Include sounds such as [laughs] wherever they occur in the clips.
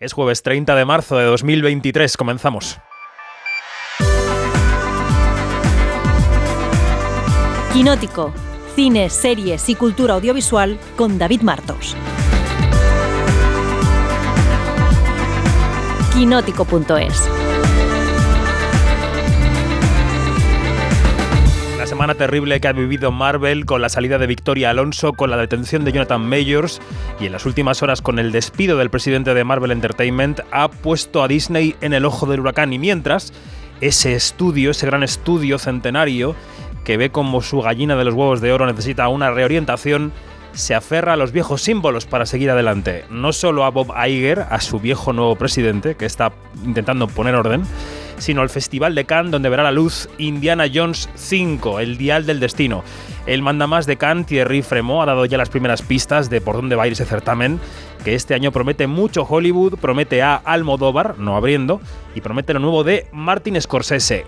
Es jueves 30 de marzo de 2023, comenzamos. Quinótico, cine, series y cultura audiovisual con David Martos. Quinótico.es semana terrible que ha vivido Marvel con la salida de Victoria Alonso, con la detención de Jonathan Majors y en las últimas horas con el despido del presidente de Marvel Entertainment ha puesto a Disney en el ojo del huracán y mientras ese estudio, ese gran estudio centenario que ve como su gallina de los huevos de oro necesita una reorientación, se aferra a los viejos símbolos para seguir adelante. No solo a Bob Iger, a su viejo nuevo presidente, que está intentando poner orden, sino al Festival de Cannes, donde verá la luz Indiana Jones 5, el dial del destino. El mandamás de Cannes, Thierry Fremont, ha dado ya las primeras pistas de por dónde va a ir ese certamen, que este año promete mucho Hollywood, promete a Almodóvar, no abriendo, y promete lo nuevo de Martin Scorsese.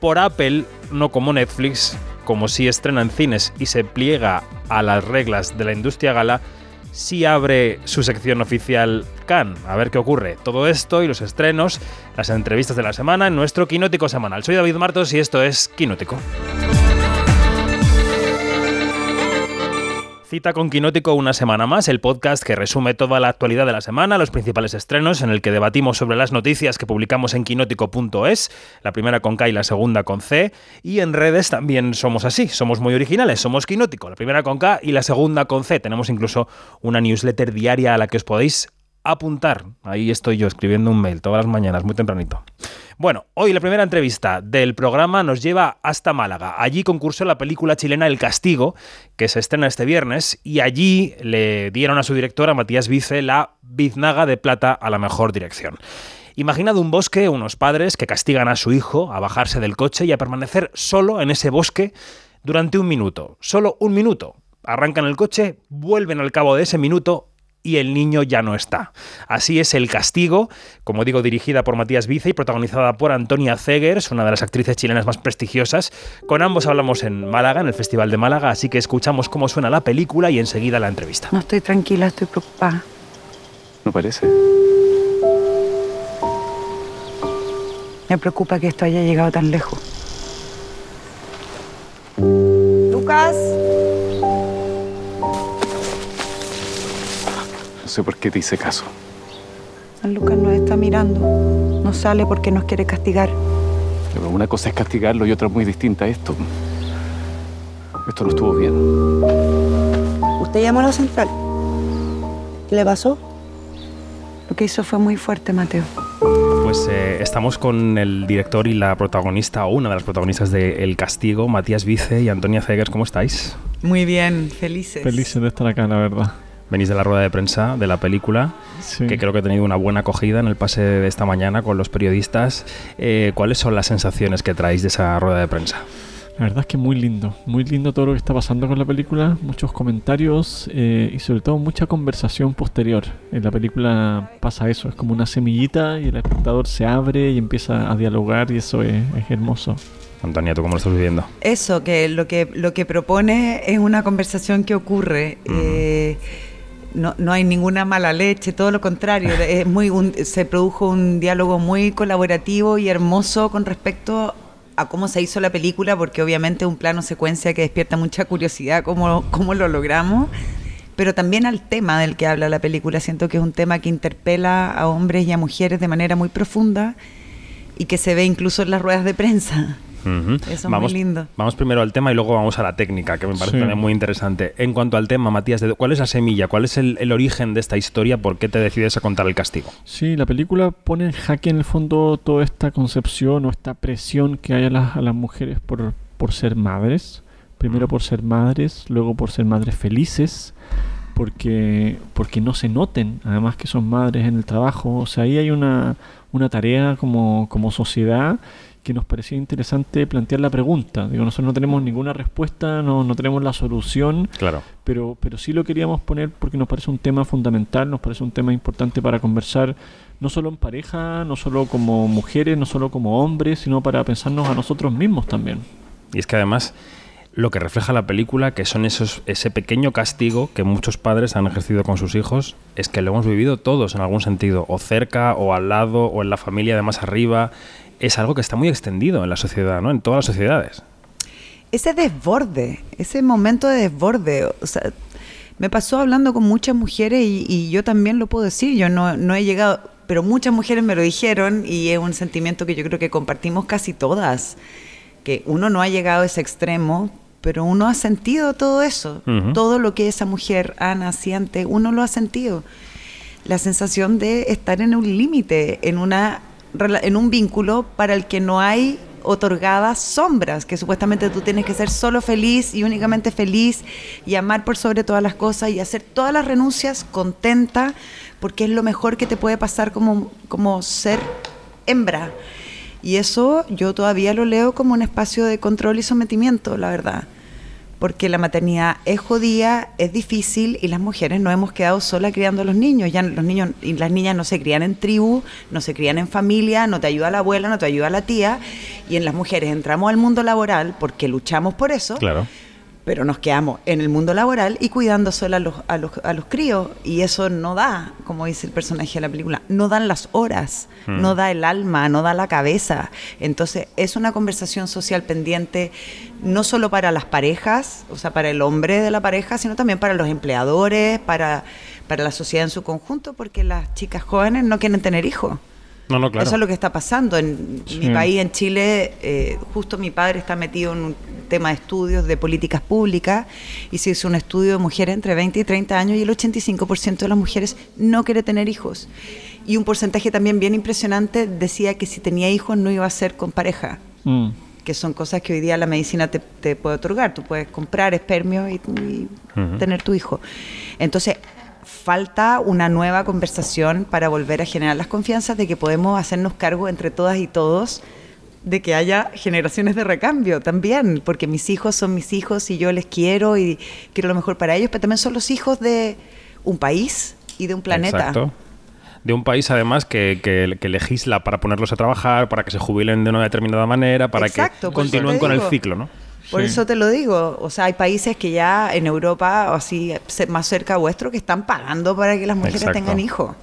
Por Apple, no como Netflix, como si estrena en cines y se pliega a las reglas de la industria gala, si abre su sección oficial Cannes. A ver qué ocurre. Todo esto y los estrenos, las entrevistas de la semana en nuestro Quinótico semanal. Soy David Martos y esto es Quinótico. Cita con Quinótico una semana más, el podcast que resume toda la actualidad de la semana, los principales estrenos, en el que debatimos sobre las noticias que publicamos en quinótico.es, la primera con K y la segunda con C, y en redes también somos así, somos muy originales, somos Quinótico, la primera con K y la segunda con C. Tenemos incluso una newsletter diaria a la que os podéis apuntar. Ahí estoy yo escribiendo un mail todas las mañanas, muy tempranito. Bueno, hoy la primera entrevista del programa nos lleva hasta Málaga. Allí concursó la película chilena El Castigo, que se estrena este viernes, y allí le dieron a su directora, Matías Vice, la biznaga de plata a la mejor dirección. Imaginad un bosque, unos padres que castigan a su hijo a bajarse del coche y a permanecer solo en ese bosque durante un minuto. Solo un minuto. Arrancan el coche, vuelven al cabo de ese minuto y el niño ya no está. Así es El Castigo, como digo, dirigida por Matías Vice y protagonizada por Antonia Zegers, una de las actrices chilenas más prestigiosas. Con ambos hablamos en Málaga, en el Festival de Málaga, así que escuchamos cómo suena la película y enseguida la entrevista. No estoy tranquila, estoy preocupada. No parece. Me preocupa que esto haya llegado tan lejos. Lucas. Sé por qué te hice caso. Lucas nos está mirando. No sale porque nos quiere castigar. Pero una cosa es castigarlo y otra muy distinta a esto. Esto no estuvo bien. ¿Usted llamó a la central? ¿Qué le pasó? Lo que hizo fue muy fuerte, Mateo. Pues eh, estamos con el director y la protagonista, o una de las protagonistas de El Castigo, Matías Vice y Antonia Zegers. ¿Cómo estáis? Muy bien, felices. Felices de estar acá, la verdad. Venís de la rueda de prensa de la película, Sí. que creo que ha tenido una buena acogida en el pase de esta mañana con los periodistas. Eh, ¿Cuáles son las sensaciones que traéis de esa rueda de prensa? La verdad es que muy lindo, muy lindo todo lo que está pasando con la película, muchos comentarios eh, y sobre todo mucha conversación posterior. En la película pasa eso, es como una semillita y el espectador se abre y empieza a dialogar y eso es, es hermoso. Antonia, ¿tú cómo lo estás viviendo? Eso, que lo que lo que propone es una conversación que ocurre. eh, no, no hay ninguna mala leche, todo lo contrario. [laughs] es muy se produjo un diálogo muy colaborativo y hermoso con respecto a cómo se hizo la película, porque obviamente es un plano secuencia que despierta mucha curiosidad cómo, cómo lo logramos, pero también al tema del que habla la película. Siento que es un tema que interpela a hombres y a mujeres de manera muy profunda y que se ve incluso en las ruedas de prensa. Eso es muy vamos, lindo. Vamos primero al tema y luego vamos a la técnica, que me parece Sí. también muy interesante. En cuanto al tema, Matías, ¿de- ¿cuál es la semilla? ¿Cuál es el, el origen de esta historia? ¿Por qué te decides a contar el castigo? Sí, la película pone en jaque en el fondo toda esta concepción o esta presión que hay a las, a las mujeres por, por ser madres. Primero por ser madres, luego por ser madres felices, porque, porque no se noten, además que son madres en el trabajo. O sea, ahí hay una, una tarea como, como sociedad que nos parecía interesante plantear la pregunta. Digo, nosotros no tenemos ninguna respuesta, no, no tenemos la solución, Claro. pero, pero sí lo queríamos poner porque nos parece un tema fundamental, nos parece un tema importante para conversar, no solo en pareja, no solo como mujeres, no solo como hombres, sino para pensarnos a nosotros mismos también. Y es que además lo que refleja la película, que son esos, ese pequeño castigo que muchos padres han ejercido con sus hijos, es que lo hemos vivido todos en algún sentido, o cerca, o al lado, o en la familia de más arriba. Es algo que está muy extendido en la sociedad, ¿no? En todas las sociedades. Ese desborde, ese momento de desborde, o sea, me pasó hablando con muchas mujeres y, y yo también lo puedo decir, yo no, no he llegado, pero muchas mujeres me lo dijeron y es un sentimiento que yo creo que compartimos casi todas, que uno no ha llegado a ese extremo, pero uno ha sentido todo eso, todo lo que esa mujer, Ana, siente, uno lo ha sentido. La sensación de estar en un límite, en, una, en un vínculo para el que no hay otorgadas sombras, que supuestamente tú tienes que ser solo feliz y únicamente feliz y amar por sobre todas las cosas y hacer todas las renuncias contenta, porque es lo mejor que te puede pasar como, como ser hembra. Y eso yo todavía lo leo como un espacio de control y sometimiento, la verdad. Porque la maternidad es jodida, es difícil y las mujeres no hemos quedado solas criando a los niños. Ya los niños y las niñas no se crían en tribu, no se crían en familia, no te ayuda la abuela, no te ayuda la tía. Y en las mujeres entramos al mundo laboral porque luchamos por eso Claro. Pero nos quedamos en el mundo laboral y cuidando solo a los, a los, a los críos. Y eso no da, como dice el personaje de la película, no dan las horas, Mm. no da el alma, no da la cabeza. Entonces es una conversación social pendiente, no solo para las parejas, o sea, para el hombre de la pareja, sino también para los empleadores, para, para la sociedad en su conjunto, porque las chicas jóvenes no quieren tener hijos. No, no, claro. Eso es lo que está pasando. En Sí. mi país, en Chile, eh, justo mi padre está metido en un tema de estudios de políticas públicas y se hizo un estudio de mujeres entre 20 y 30 años y el 85% de las mujeres no quiere tener hijos. Y un porcentaje también bien impresionante decía que si tenía hijos no iba a ser con pareja, Mm. que son cosas que hoy día la medicina te, te puede otorgar. Tú puedes comprar espermios y, y tener tu hijo. Entonces, falta una nueva conversación para volver a generar las confianzas de que podemos hacernos cargo entre todas y todos de que haya generaciones de recambio también, porque mis hijos son mis hijos y yo les quiero y quiero lo mejor para ellos, pero también son los hijos de un país y de un planeta. Exacto. De un país, además, que, que- que legisla para ponerlos a trabajar, para que se jubilen de una determinada manera, para Exacto, que continúen con el ciclo, ¿no? Por Sí. eso te lo digo, o sea, hay países que ya en Europa, o así más cerca vuestro, que están pagando para que las mujeres Exacto. tengan hijos.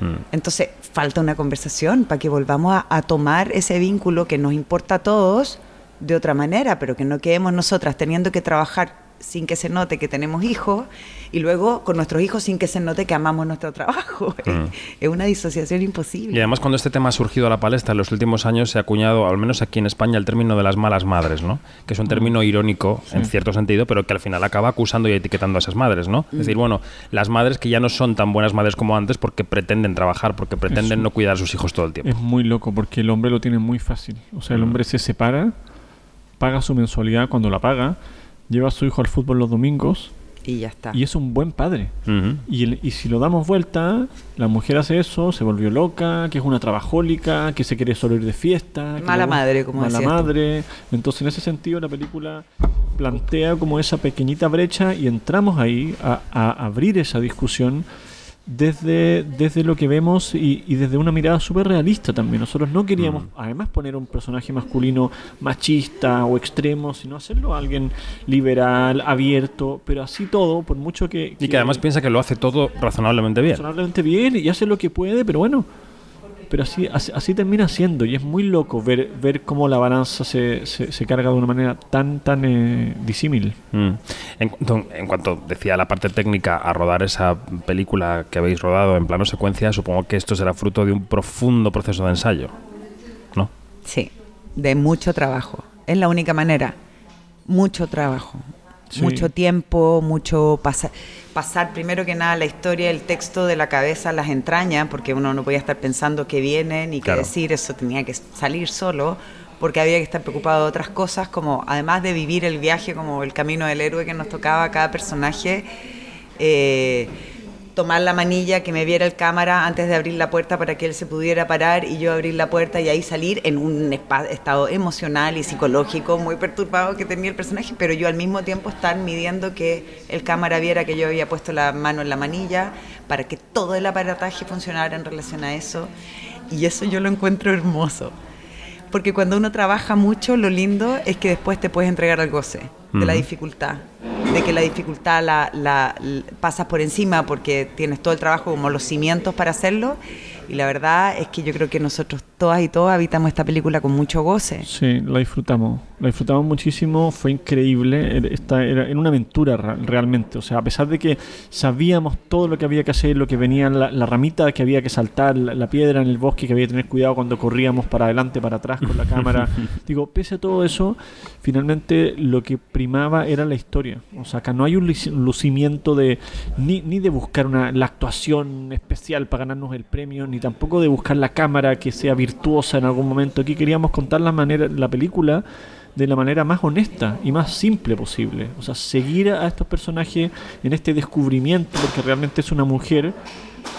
Mm. Entonces, falta una conversación para que volvamos a, a tomar ese vínculo que nos importa a todos de otra manera, pero que no quedemos nosotras teniendo que trabajar sin que se note que tenemos hijos y luego con nuestros hijos sin que se note que amamos nuestro trabajo. [laughs] Mm. es una disociación imposible. Y además cuando este tema ha surgido a la palestra en los últimos años se ha acuñado, al menos aquí en España, el término de las malas madres, ¿no? Que es un término irónico en cierto sentido, pero que al final acaba acusando y etiquetando a esas madres, ¿no? Es decir, bueno, las madres que ya no son tan buenas madres como antes porque pretenden trabajar, porque pretenden Eso. no cuidar a sus hijos todo el tiempo. Es muy loco porque el hombre lo tiene muy fácil. O sea, el Mm. hombre se separa, paga su mensualidad cuando la paga, lleva a su hijo al fútbol los domingos Y ya está. y es un buen padre. Y, el- y si lo damos vuelta, la mujer hace eso, se volvió loca, que es una trabajólica, que se quiere solo ir de fiesta. Mala madre, como Mala tú. madre. Entonces, en ese sentido, la película plantea como esa pequeñita brecha y entramos ahí a, a abrir esa discusión desde, desde lo que vemos y, y desde una mirada súper realista también. Nosotros no queríamos, además, poner un personaje masculino machista o extremo, sino hacerlo alguien liberal, abierto, pero así todo, por mucho que... Y que además piensa que lo hace todo razonablemente bien. razonablemente bien y hace lo que puede, pero bueno. Pero así, así, así termina siendo y es muy loco ver, ver cómo la balanza se, se, se carga de una manera tan, tan eh, disímil. Mm. En, cuanto, en cuanto decía la parte técnica a rodar esa película que habéis rodado en plano secuencia, supongo que esto será fruto de un profundo proceso de ensayo, ¿no? Sí, de mucho trabajo. Es la única manera. Mucho trabajo. Sí. Mucho tiempo, mucho pasa- pasar primero que nada la historia, el texto de la cabeza a las entrañas, porque uno no podía estar pensando qué viene ni qué Claro. decir, eso tenía que salir solo, porque había que estar preocupado de otras cosas, como además de vivir el viaje como el camino del héroe que nos tocaba a cada personaje, eh, tomar la manilla, que me viera el cámara antes de abrir la puerta para que él se pudiera parar y yo abrir la puerta y ahí salir en un estado emocional y psicológico muy perturbado que tenía el personaje, pero yo al mismo tiempo estar midiendo que el cámara viera que yo había puesto la mano en la manilla para que todo el aparataje funcionara en relación a eso. Y eso yo lo encuentro hermoso Porque cuando uno trabaja mucho, lo lindo es que después te puedes entregar al goce de la dificultad. De que la dificultad la, la- l- pasas por encima porque tienes todo el trabajo como los cimientos para hacerlo. Y la verdad es que yo creo que nosotros todas y todos habitamos esta película con mucho goce. Sí, la disfrutamos. La disfrutamos muchísimo, fue increíble. Era, esta- era, era una aventura ra- realmente. O sea, a pesar de que sabíamos todo lo que había que hacer, lo que venía, la, la ramita que había que saltar, la, la piedra en el bosque que había que tener cuidado cuando corríamos para adelante, para atrás con la cámara. [laughs] Digo, pese a todo eso, finalmente lo que primaba era la historia. O sea, acá no hay un lucimiento de ni, ni de buscar una, la actuación especial para ganarnos el premio, ni tampoco de buscar la cámara que sea virtuosa en algún momento. Aquí queríamos contar la manera, la película de la manera más honesta y más simple posible. O sea, seguir a estos personajes en este descubrimiento, porque realmente es una mujer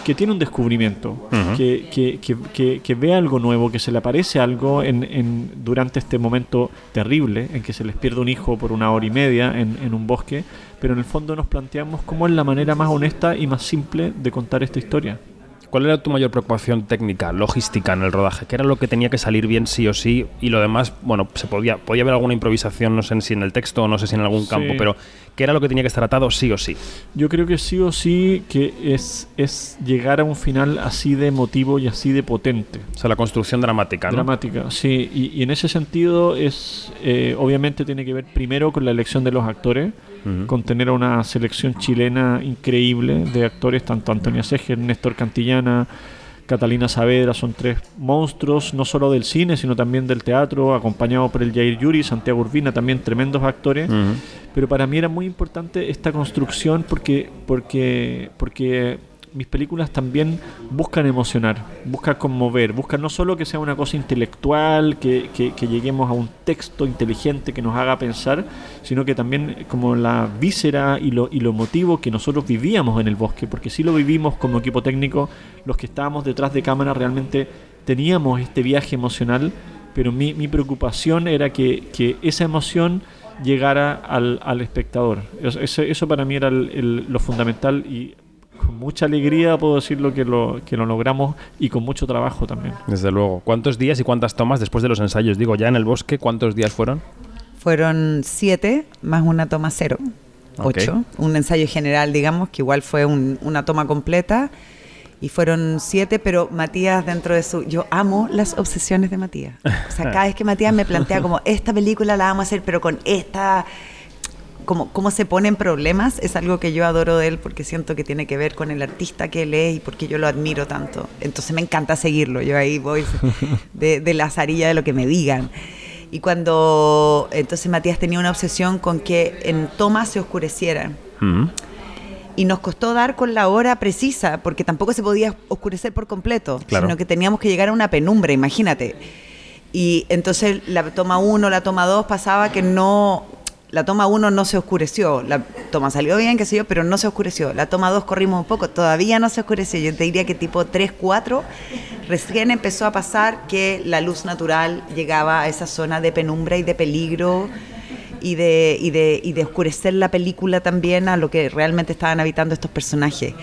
que tiene un descubrimiento, que, que, que, que- que ve algo nuevo, que se le aparece algo en, en- durante este momento terrible en que se les pierde un hijo por una hora y media en, en un bosque, pero en el fondo nos planteamos cómo es la manera más honesta y más simple de contar esta historia. ¿Cuál era tu mayor preocupación técnica, logística en el rodaje? ¿Qué era lo que tenía que salir bien sí o sí? Y lo demás, bueno, se podía, podía haber alguna improvisación, no sé si en el texto o no sé si en algún Sí. campo, pero ¿qué era lo que tenía que estar atado sí o sí? Yo creo que sí o sí que es, es llegar a un final así de emotivo y así de potente. O sea, la construcción dramática, ¿no? Dramática, sí. Y, y en ese sentido es, eh, obviamente tiene que ver primero con la elección de los actores, Ujú. con tener una selección chilena increíble de actores, tanto Antonia Seger, Néstor Cantillana, Catalina Saavedra, son tres monstruos, no solo del cine, sino también del teatro, acompañado por el Jair Yuri, Santiago Urbina, también tremendos actores. Pero para mí era muy importante esta construcción porque, porque, porque mis películas también buscan emocionar, buscan conmover, buscan no solo que sea una cosa intelectual, que, que- lleguemos a un texto inteligente que nos haga pensar, sino que también como la víscera y lo, y lo emotivo que nosotros vivíamos en el bosque, porque sí lo vivimos como equipo técnico, los que estábamos detrás de cámara realmente teníamos este viaje emocional, pero mi, mi preocupación era que, que esa emoción llegara al, al espectador. Eso, eso- para mí era lo fundamental y con mucha alegría puedo decirlo que lo, que lo logramos y con mucho trabajo también. Desde luego. ¿Cuántos días y cuántas tomas después de los ensayos? Digo, ya en el bosque, ¿cuántos días fueron? Fueron siete más una toma cero, ocho. Un ensayo general, digamos, que igual fue un- una toma completa. Y fueron siete, pero Matías dentro de su... Yo amo las obsesiones de Matías. O sea, [laughs] cada vez que Matías me plantea como, esta película la vamos a hacer, pero con esta... Como, cómo se ponen problemas es algo que yo adoro de él porque siento que tiene que ver con el artista que él es y porque yo lo admiro tanto. Entonces me encanta seguirlo. Yo ahí voy [laughs] de, de la zarilla de lo que me digan. Y cuando entonces Matías tenía una obsesión con que en tomas se oscurecieran. Ujú. Y nos costó dar con la hora precisa, porque tampoco se podía oscurecer por completo, Claro. sino que teníamos que llegar a una penumbra, imagínate. Y entonces la toma 1, la toma 2 pasaba que no... La toma 1 no se oscureció, la toma salió bien, qué sé yo, pero no se oscureció. La toma 2 corrimos un poco, todavía no se oscureció. Yo te diría que tipo 3, 4, recién empezó a pasar que la luz natural llegaba a esa zona de penumbra y de peligro y de, y de, y de oscurecer la película también a lo que realmente estaban habitando estos personajes.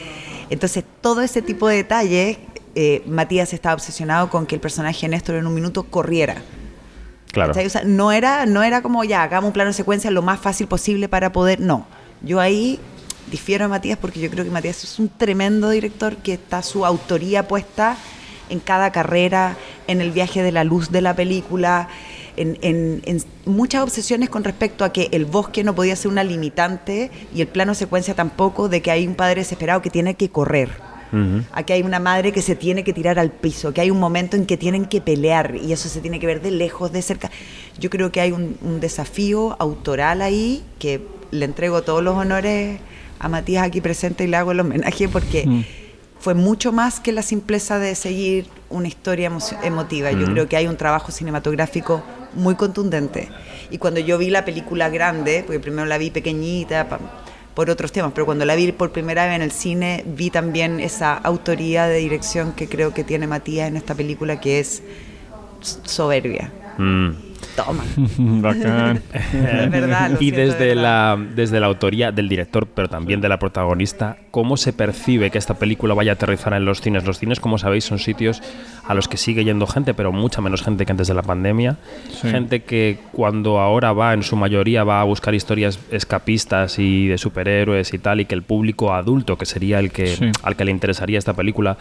Entonces, todo ese tipo de detalles, eh, Matías estaba obsesionado con que el personaje Néstor en un minuto corriera. Claro. O sea, no era, no era como ya, hagamos un plano de secuencia lo más fácil posible para poder. No. Yo ahí difiero a Matías porque yo creo que Matías es un tremendo director que está su autoría puesta en cada carrera, en el viaje de la luz de la película, en, en- en muchas obsesiones con respecto a que el bosque no podía ser una limitante y el plano secuencia tampoco de que hay un padre desesperado que tiene que correr. Ujú. Aquí hay una madre que se tiene que tirar al piso, que hay un momento en que tienen que pelear y eso se tiene que ver de lejos, de cerca. Yo creo que hay un, un desafío autoral ahí que le entrego todos los honores a Matías aquí presente y le hago el homenaje porque Mm. fue mucho más que la simpleza de seguir una historia emo- emotiva. Yo Mm. creo que hay un trabajo cinematográfico muy contundente. Y cuando yo vi la película grande, porque primero la vi pequeñita, por otros temas, pero cuando la vi por primera vez en el cine, vi también esa autoría de dirección que creo que tiene Matías en esta película, que es soberbia. Mm. Toma. [laughs] Bacán. Es verdad, lo y de desde verdad. la, desde la autoría del director, pero también de la protagonista, ¿cómo se percibe que esta película vaya a aterrizar en los cines? Los cines, como sabéis, son sitios a los que sigue yendo gente, pero mucha menos gente que antes de la pandemia. Sí. Gente que cuando ahora va, en su mayoría, va a buscar historias escapistas y de superhéroes y tal, y que el público adulto, que sería el que, Sí. al que le interesaría esta película,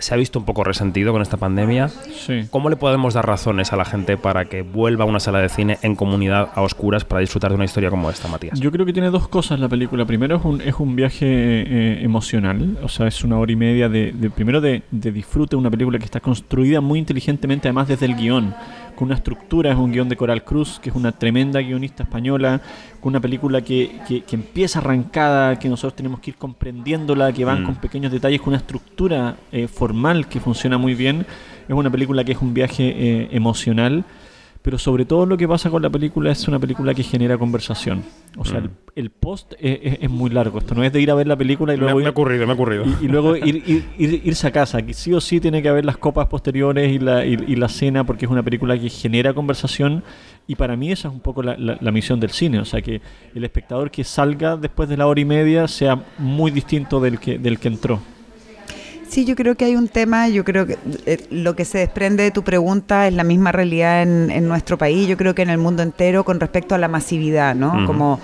se ha visto un poco resentido con esta pandemia. Sí. ¿Cómo le podemos dar razones a la gente para que vuelva a una sala de cine en comunidad a oscuras para disfrutar de una historia como esta, Matías? Yo creo que tiene dos cosas la película. Primero es un, es un viaje eh, emocional, o sea, es una hora y media de, de- primero de, de disfrute, una película que está construida muy inteligentemente, además desde el guion, con una estructura, es un guion de Coral Cruz, que es una tremenda guionista española, con una película que, que- que empieza arrancada, que nosotros tenemos que ir comprendiéndola, que van Mm. con pequeños detalles, con una estructura eh, formal que funciona muy bien. Es una película que es un viaje eh, emocional. Pero sobre todo lo que pasa con la película es una película que genera conversación. O sea, Mm. el, el post es, es- es muy largo. Esto no es de ir a ver la película y luego, ir, ocurrido, me ha ocurrido. y, y luego ir, [laughs] ir- ir- irse a casa. Aquí sí o sí tiene que haber las copas posteriores y la, y, y la cena porque es una película que genera conversación. Y para mí esa es un poco la, la- la misión del cine. O sea, que el espectador que salga después de la hora y media sea muy distinto del que, del que entró. Sí, yo creo que hay un tema, yo creo que eh, lo que se desprende de tu pregunta es la misma realidad en, en nuestro país, yo creo que en el mundo entero con respecto a la masividad, ¿no? Como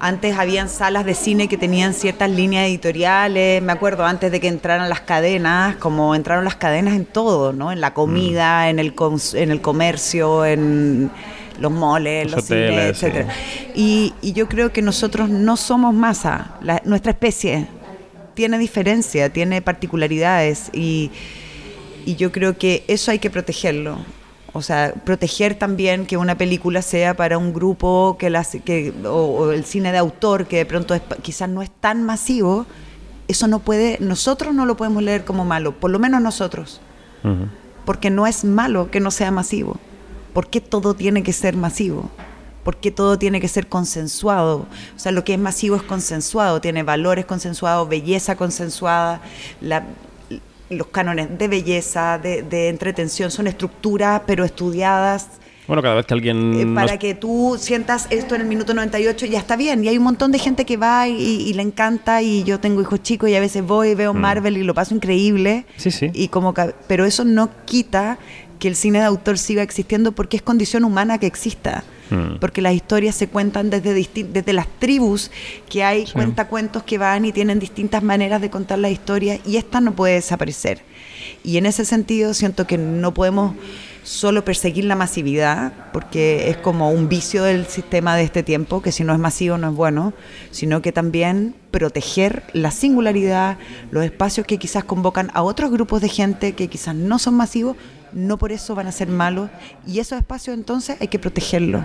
antes habían salas de cine que tenían ciertas líneas editoriales, me acuerdo antes de que entraran las cadenas, como entraron las cadenas en todo, ¿no? En la comida, en, el en el comercio, en los moles, Los los, cines, hoteles, sí. etcétera. Y, y yo creo que nosotros no somos masa, la- nuestra especie tiene diferencia, tiene particularidades y, y yo creo que eso hay que protegerlo. O sea, proteger también que una película sea para un grupo que, las, que o, o el cine de autor que de pronto es quizás no es tan masivo, eso no puede, nosotros no lo podemos leer como malo, por lo menos nosotros, porque no es malo que no sea masivo. ¿Por qué todo tiene que ser masivo? ¿Por qué todo tiene que ser consensuado? O sea, lo que es masivo es consensuado, tiene valores consensuados, belleza consensuada, la- los cánones de belleza, de, de entretención, son estructuras pero estudiadas Bueno, cada vez que alguien... eh, nos- para que tú sientas esto en el minuto 98 ya está bien. Y hay un montón de gente que va y, y le encanta y yo tengo hijos chicos y a veces voy y veo Mm. Marvel y lo paso increíble. Sí, sí. Y como ca- pero eso no quita que el cine de autor siga existiendo porque es condición humana que exista. Mm. Porque las historias se cuentan desde, desde las tribus, que hay Sí. cuentacuentos que van y tienen distintas maneras de contar la historia y esta no puede desaparecer. Y en ese sentido siento que no podemos solo perseguir la masividad, porque es como un vicio del sistema de este tiempo, que si no es masivo no es bueno, sino que también proteger la singularidad, los espacios que quizás convocan a otros grupos de gente que quizás no son masivos, no por eso van a ser malos, y esos espacios entonces hay que protegerlos.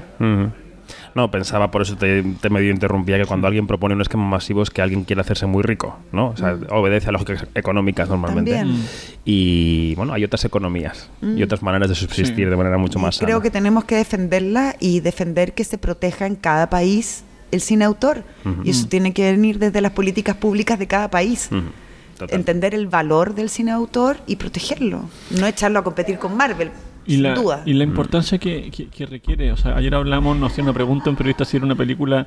No, pensaba, por eso te, te medio interrumpía, que cuando alguien propone un esquema masivo es que alguien quiere hacerse muy rico, ¿no? O sea, obedece a lógicas económicas normalmente. Mm. También. Y bueno, hay otras economías y otras maneras de subsistir Sí. de manera mucho Y más creo sana. que tenemos que defenderla y defender que se proteja en cada país el cine autor. Y eso tiene que venir desde las políticas públicas de cada país. Ujú. Total. Entender el valor del cine autor y protegerlo. No echarlo a competir con Marvel, Y sin la, duda. y la importancia que, que- que requiere, o sea, ayer hablamos, nos hacía una pregunta un periodista si era una película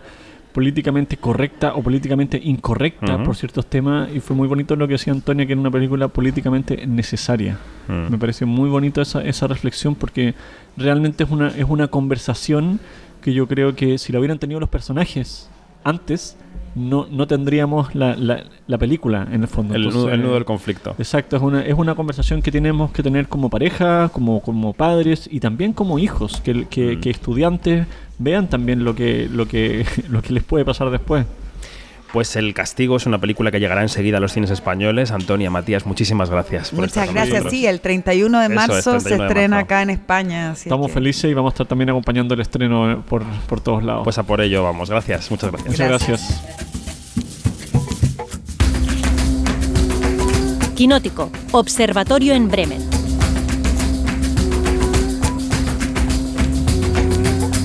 políticamente correcta o políticamente incorrecta Ujú. por ciertos temas y fue muy bonito lo que decía Antonia que era una película políticamente necesaria. Mm. Me pareció muy bonito esa, esa reflexión porque realmente es una, es una conversación que yo creo que si la hubieran tenido los personajes antes, no, no tendríamos la, la, la película en el fondo. el, nudo, Entonces, el nudo del conflicto. Exacto, es una, es una conversación que tenemos que tener como pareja, como, como padres y también como hijos, que, que, Mm. que estudiantes vean también lo que, lo, que, [laughs] lo que les puede pasar después. Pues El Castigo es una película que llegará enseguida a los cines españoles. Antonia, Matías, muchísimas gracias. por estar Muchas con gracias. nosotros. Sí, el 31 de es, marzo 31 se de estrena marzo. acá en España. Estamos que- felices y vamos a estar también acompañando el estreno por, por todos lados. Pues a por ello vamos. Gracias, muchas gracias. Muchas gracias. gracias. Quinótico, Observatorio en Bremen.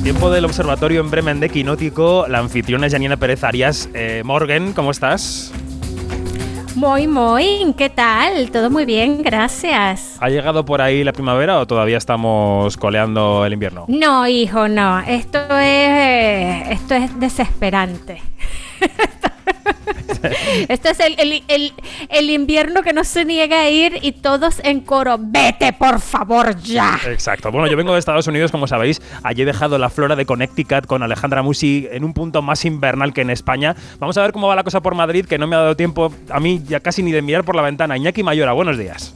Tiempo del Observatorio en Bremen de Quinótico. La anfitriona es Janina Pérez Arias. Eh, Morgan, ¿cómo estás? Muy, muy, ¿qué tal? Todo muy bien, gracias. ¿Ha llegado por ahí la primavera o todavía estamos coleando el invierno? No, hijo, no. Esto es, esto es desesperante. [laughs] Esto es el, el- el- el invierno que no se niega a ir y todos en coro, vete por favor ya. Exacto. Bueno, yo vengo de Estados Unidos, como sabéis. Allí he dejado la flora de Connecticut con Alejandra Musi en un punto más invernal que en España. Vamos a ver cómo va la cosa por Madrid, que no me ha dado tiempo a mí ya casi ni de mirar por la ventana. Iñaki Mayora, buenos días.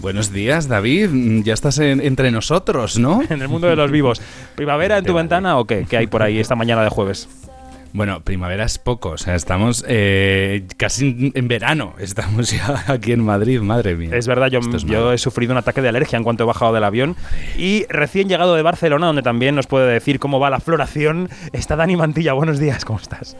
Buenos días, David. Mm, Ya estás en- entre nosotros, ¿no? [laughs] En el mundo de los vivos. [laughs] ¿Primavera en tu ventana o qué? ¿Qué hay por ahí esta mañana de jueves? Bueno, primavera es poco, o sea, estamos eh, casi en verano. [laughs] Estamos ya aquí en Madrid, madre mía. Es verdad, yo, es yo he sufrido un ataque de alergia en cuanto he bajado del avión. Y recién llegado de Barcelona, donde también nos puede decir cómo va la floración, está Dani Mantilla. Buenos días, ¿cómo estás?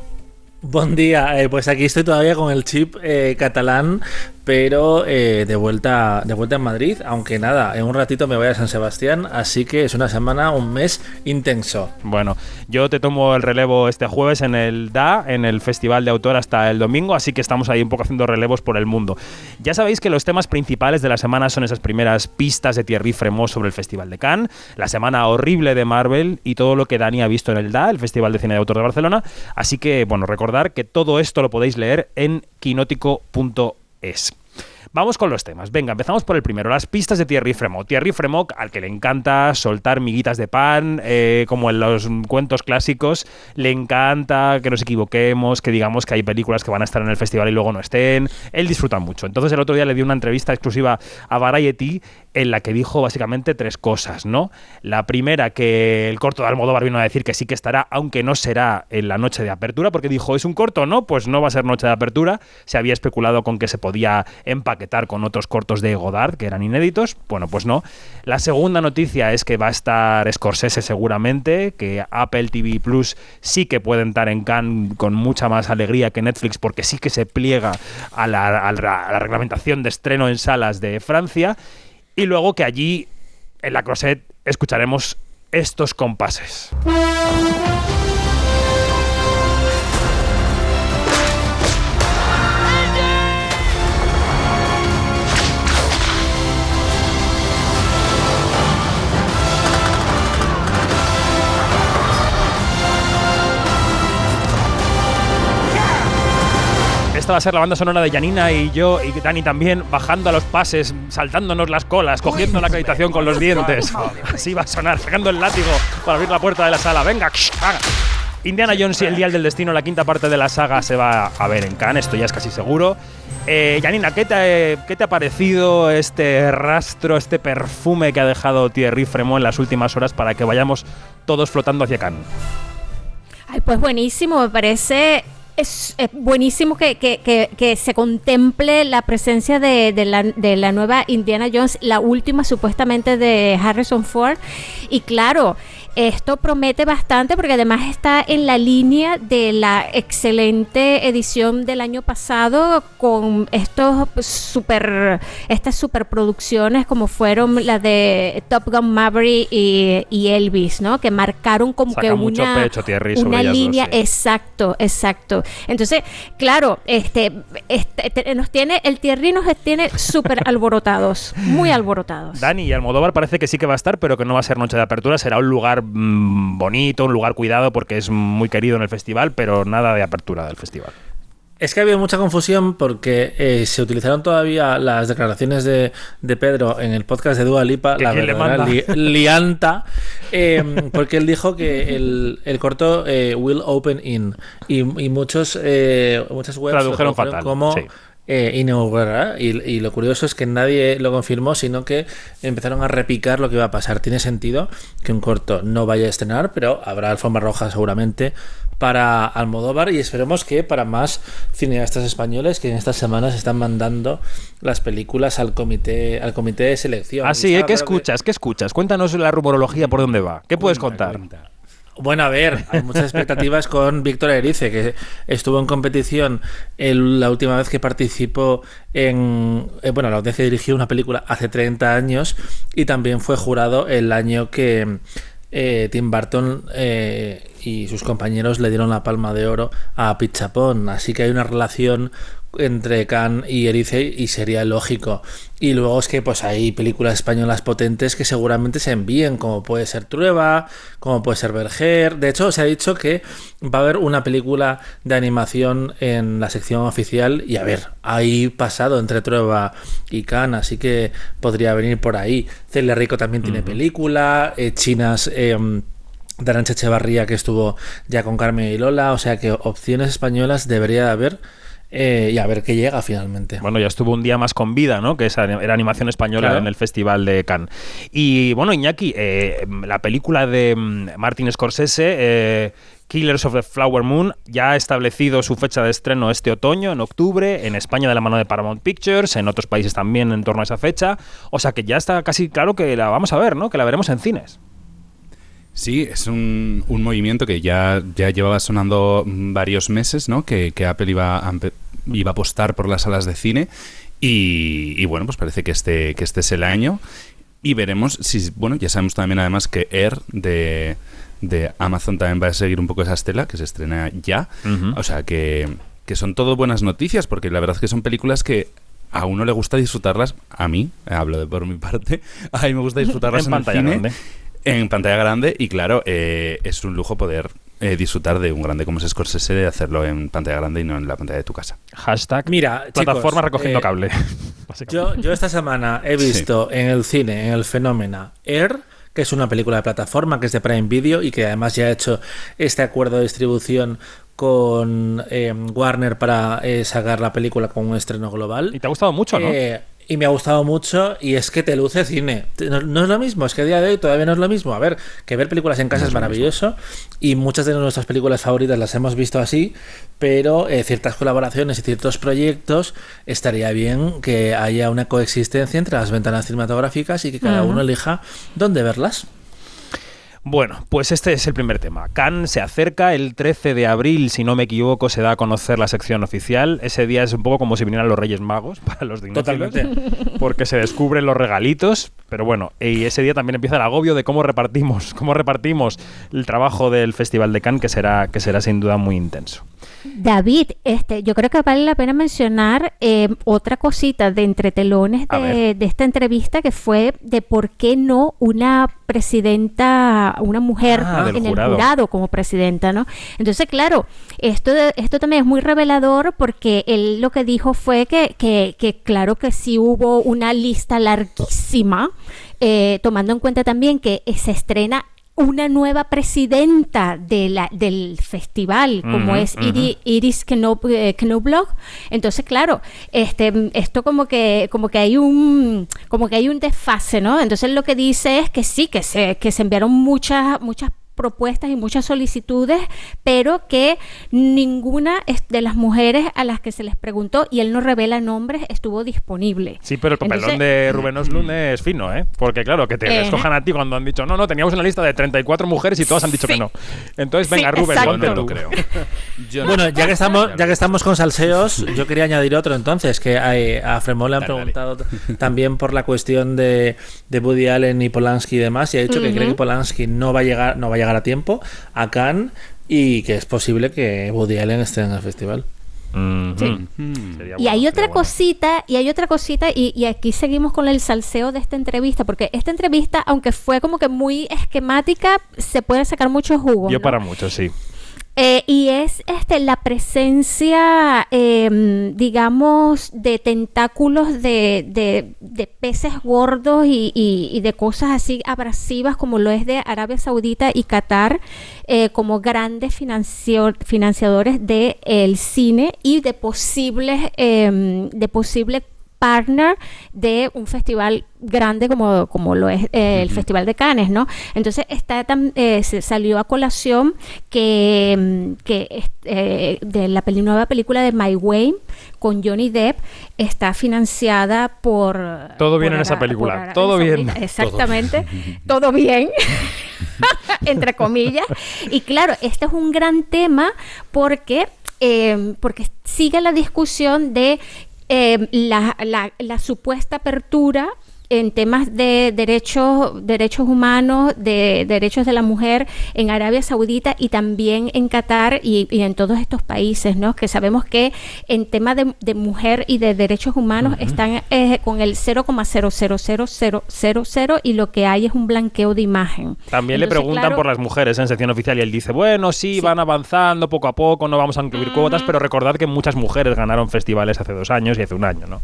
Buen día, eh, pues aquí estoy todavía con el chip eh, catalán, pero eh, de vuelta de vuelta en Madrid, aunque nada, en un ratito me voy a San Sebastián, así que es una semana, un mes intenso. Bueno, yo te tomo el relevo este jueves en el DA, en el Festival de Autor hasta el domingo, así que estamos ahí un poco haciendo relevos por el mundo. Ya sabéis que los temas principales de la semana son esas primeras pistas de Thierry Fremont sobre el Festival de Cannes, la semana horrible de Marvel y todo lo que Dani ha visto en el DA, el Festival de Cine de Autor de Barcelona. Así que, bueno, que todo esto lo podéis leer en quinótico.es. Vamos con los temas. Venga, empezamos por el primero, las pistas de Thierry Fremont. Thierry Fremont, al que le encanta soltar miguitas de pan, eh, como en los cuentos clásicos, le encanta que nos equivoquemos, que digamos que hay películas que van a estar en el festival y luego no estén. Él disfruta mucho. Entonces el otro día le dio una entrevista exclusiva a Variety en la que dijo básicamente tres cosas, ¿no? La primera, que el corto de Almodóvar vino a decir que sí que estará, aunque no será en la noche de apertura, porque dijo, ¿es un corto? No, pues no va a ser noche de apertura. Se había especulado con que se podía empaquetar con otros cortos de Godard, que eran inéditos. Bueno, pues no. La segunda noticia es que va a estar Scorsese seguramente, que Apple TV Plus sí que puede entrar en Cannes con mucha más alegría que Netflix, porque sí que se pliega a la, a la- a la reglamentación de estreno en salas de Francia. Y luego que allí, en la Crosette, escucharemos estos compases. Esta va a ser la banda sonora de Janina y yo y Dani también bajando a los pases, saltándonos las colas, cogiendo la acreditación con los dientes. Así va a sonar, sacando el látigo para abrir la puerta de la sala. Venga. Indiana Jones y el Dial del Destino, la quinta parte de la saga, se va a ver en Cannes, esto ya es casi seguro. Eh, Janina, ¿qué te, ¿qué te ha parecido este rastro, este perfume que ha dejado Thierry Fremont en las últimas horas para que vayamos todos flotando hacia Cannes? Ay, pues buenísimo, me parece es, buenísimo que, que- que- que se contemple la presencia de, de la, de la nueva Indiana Jones, la última supuestamente de Harrison Ford. Y claro, esto promete bastante porque además está en la línea de la excelente edición del año pasado con estos super, estas superproducciones como fueron las de Top Gun Maverick y, y Elvis, ¿no? Que marcaron como Saca que mucho una, pecho una dos, línea sí. exacto, exacto. Entonces, claro, este, este- te- nos tiene el Thierry nos tiene súper alborotados, muy [laughs] alborotados. Dani y Almodóvar parece que sí que va a estar, pero que no va a ser noche de apertura. Será un lugar mm, bonito, un lugar cuidado porque es muy querido en el festival, pero nada de apertura del festival. Es que había mucha confusión porque eh, se utilizaron todavía las declaraciones de, de Pedro en el podcast de Dua Lipa, ¿Que la verdadera li- lianta, eh, porque él dijo que el, el corto eh, will open in y, y muchos eh, muchas webs Tradujeron tradujeron fatal, como sí. Eh, inaugurará. y, y lo curioso es que nadie lo confirmó, sino que empezaron a repicar lo que iba a pasar. Tiene sentido que un corto no vaya a estrenar, pero habrá alfombra roja seguramente para Almodóvar y esperemos que para más cineastas españoles que en estas semanas están mandando las películas al comité al comité de selección. Ah, sí, ¿eh? ¿qué que- escuchas? ¿Qué escuchas? Cuéntanos la rumorología por dónde va. ¿Qué puedes contar? cuenta. Bueno, a ver, hay muchas expectativas con Víctor Erice, que estuvo en competición el- la última vez que participó en. eh, bueno, la vez dirigió una película hace 30 años y también fue jurado el año que eh, Tim Burton eh, y sus compañeros le dieron la palma de oro a Pichapón. Así que hay una relación entre Cannes y Erice y sería lógico. Y luego es que pues hay películas españolas potentes que seguramente se envíen, como puede ser Trueba, como puede ser Berger. De hecho, se ha dicho que va a haber una película de animación en la sección oficial y a ver, hay pasado entre Trueba y Cannes, así que podría venir por ahí. Celia Rico también tiene película, eh, Chinas... Eh, de Arancha Echevarría que estuvo ya con Carmen y Lola, o sea que opciones españolas debería de haber eh, y a ver qué llega finalmente. Bueno, ya estuvo un día más con vida, ¿no? Que esa era animación española Claro. en el Festival de Cannes. Y bueno, Iñaki, eh, la película de mm, Martin Scorsese, eh, Killers of the Flower Moon, ya ha establecido su fecha de estreno este otoño, en octubre, en España de la mano de Paramount Pictures, en otros países también en torno a esa fecha. O sea que ya está casi claro que la vamos a ver, ¿no? Que la veremos en cines. Sí, es un, un movimiento que ya, ya llevaba sonando mm, varios meses, ¿no? Que, que Apple iba a, iba a apostar por las salas de cine y, y bueno, pues parece que este, que este es el año y veremos si, bueno, ya sabemos también además que Air de, de Amazon también va a seguir un poco esa estela, que se estrena ya, o sea que, que son todo buenas noticias porque la verdad es que son películas que a uno le gusta disfrutarlas, a mí, hablo de por mi parte, [laughs] a mí me gusta disfrutarlas En en, el cine grande. En pantalla grande y claro, eh, es un lujo poder eh, disfrutar de un grande como es Scorsese de hacerlo en pantalla grande y no en la pantalla de tu casa. Hashtag Mira, plataforma chicos, recogiendo eh, cable. [laughs] Yo, yo esta semana he visto en el cine, en el Fenómena, Air, que es una película de plataforma que es de Prime Video y que además ya ha hecho este acuerdo de distribución con eh, Warner para eh, sacar la película con un estreno global. Y te ha gustado mucho, ¿no? Y me ha gustado mucho y es que te luce cine. No, no es lo mismo, es que a día de hoy todavía no es lo mismo. A ver, que ver películas en casa es maravilloso y muchas de nuestras películas favoritas las hemos visto así, pero eh, ciertas colaboraciones y ciertos proyectos estaría bien que haya una coexistencia entre las ventanas cinematográficas y que cada uno elija dónde verlas. Bueno, pues este es el primer tema. Cannes se acerca el 13 de abril, si no me equivoco, se da a conocer la sección oficial. Ese día es un poco como si vinieran los Reyes Magos [laughs] para los cinéfilos, Totalmente. porque se descubren los regalitos. Pero bueno, y ese día también empieza el agobio de cómo repartimos, cómo repartimos el trabajo del Festival de Cannes, que será, que será sin duda muy intenso. David, este, yo creo que vale la pena mencionar eh, otra cosita de entretelones de, de esta entrevista que fue de por qué no una presidenta, una mujer Ah, en jurado. el jurado como presidenta, ¿no? Entonces, claro, esto, de- esto también es muy revelador porque él lo que dijo fue que, que, que claro que sí hubo una lista larguísima, eh, tomando en cuenta también que se estrena una nueva presidenta de la, del festival, como es ujú. Iri- Iris Knob, eh, Knobloch. Entonces, claro, este, esto como que, como que hay un, como que hay un desfase, ¿no? Entonces lo que dice es que sí, que se, que se enviaron muchas, muchas propuestas y muchas solicitudes, pero que ninguna de las mujeres a las que se les preguntó, y él no revela nombres, estuvo disponible. Sí, pero el papelón Entonces- de Rubén Oslund es fino, ¿eh? Porque claro, que te Eh. escojan a ti cuando han dicho, no, no, teníamos una lista de 34 mujeres y todas han dicho que no. Entonces, venga, Sí, Rubén, ponte [laughs] Yo no tú. creo. Bueno, ya que estamos, [laughs] ya que estamos con salseos, yo quería añadir otro entonces, que a, a Fremont le han preguntado también por la cuestión de, de Woody Allen y Polanski y demás, y ha dicho que cree que. Polanski no va a llegar, no va a llegar a tiempo a Cannes y que es posible que Woody Allen esté en el festival. Sí. Sería Y hay otra cosita, y hay otra cosita, y, y aquí seguimos con el salseo de esta entrevista, porque esta entrevista, aunque fue como que muy esquemática, se puede sacar mucho jugo. Yo ¿no? para mucho, sí. Eh, y es este la presencia, em, digamos, de tentáculos de, de- de peces gordos y, y- y de cosas así abrasivas como lo es de Arabia Saudita y Qatar eh, como grandes financiadores del cine y de posibles, em, de posibles partner de un festival grande como, como lo es eh, el Festival de Cannes, ¿no? Entonces está tam- eh, se salió a colación que, mm, que eh, de la peli- nueva película de My Way con Johnny Depp está financiada por Todo bien por en esa película, por [laughs] todo bien. Exactamente, todo bien. entre comillas. Y claro, este es un gran tema porque, eh, porque sigue la discusión de eh, la, la- la supuesta apertura en temas de derechos, derechos humanos, de derechos de la mujer en Arabia Saudita y también en Qatar y, en todos estos países, ¿no? Que sabemos que en temas de, mujer y de derechos humanos están eh, con el 0,000000 y lo que hay es un blanqueo de imagen. También le preguntan por las mujeres en sección oficial y él dice, bueno, sí, van avanzando poco a poco, no vamos a incluir cuotas, pero recordad que muchas mujeres ganaron festivales hace dos años y hace un año, ¿no?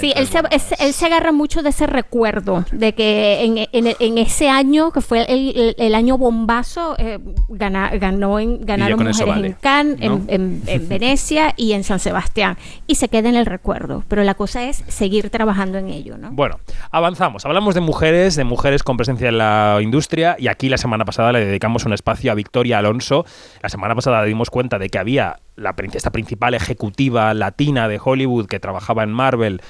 Sí, él, se, él se agarra mucho de ese recuerdo, de que en, en, ese año, que fue el, el, año bombazo, eh, ganó en, ganaron mujeres en Cannes, en, en, Venecia y en San Sebastián. Y se queda en el recuerdo. Pero la cosa es seguir trabajando en ello, ¿no? Bueno, avanzamos. Hablamos de mujeres, de mujeres con presencia en la industria. Y aquí la semana pasada le dedicamos un espacio a Victoria Alonso. La semana pasada dimos cuenta de que había la, esta principal ejecutiva latina de Hollywood que trabajaba en Marvel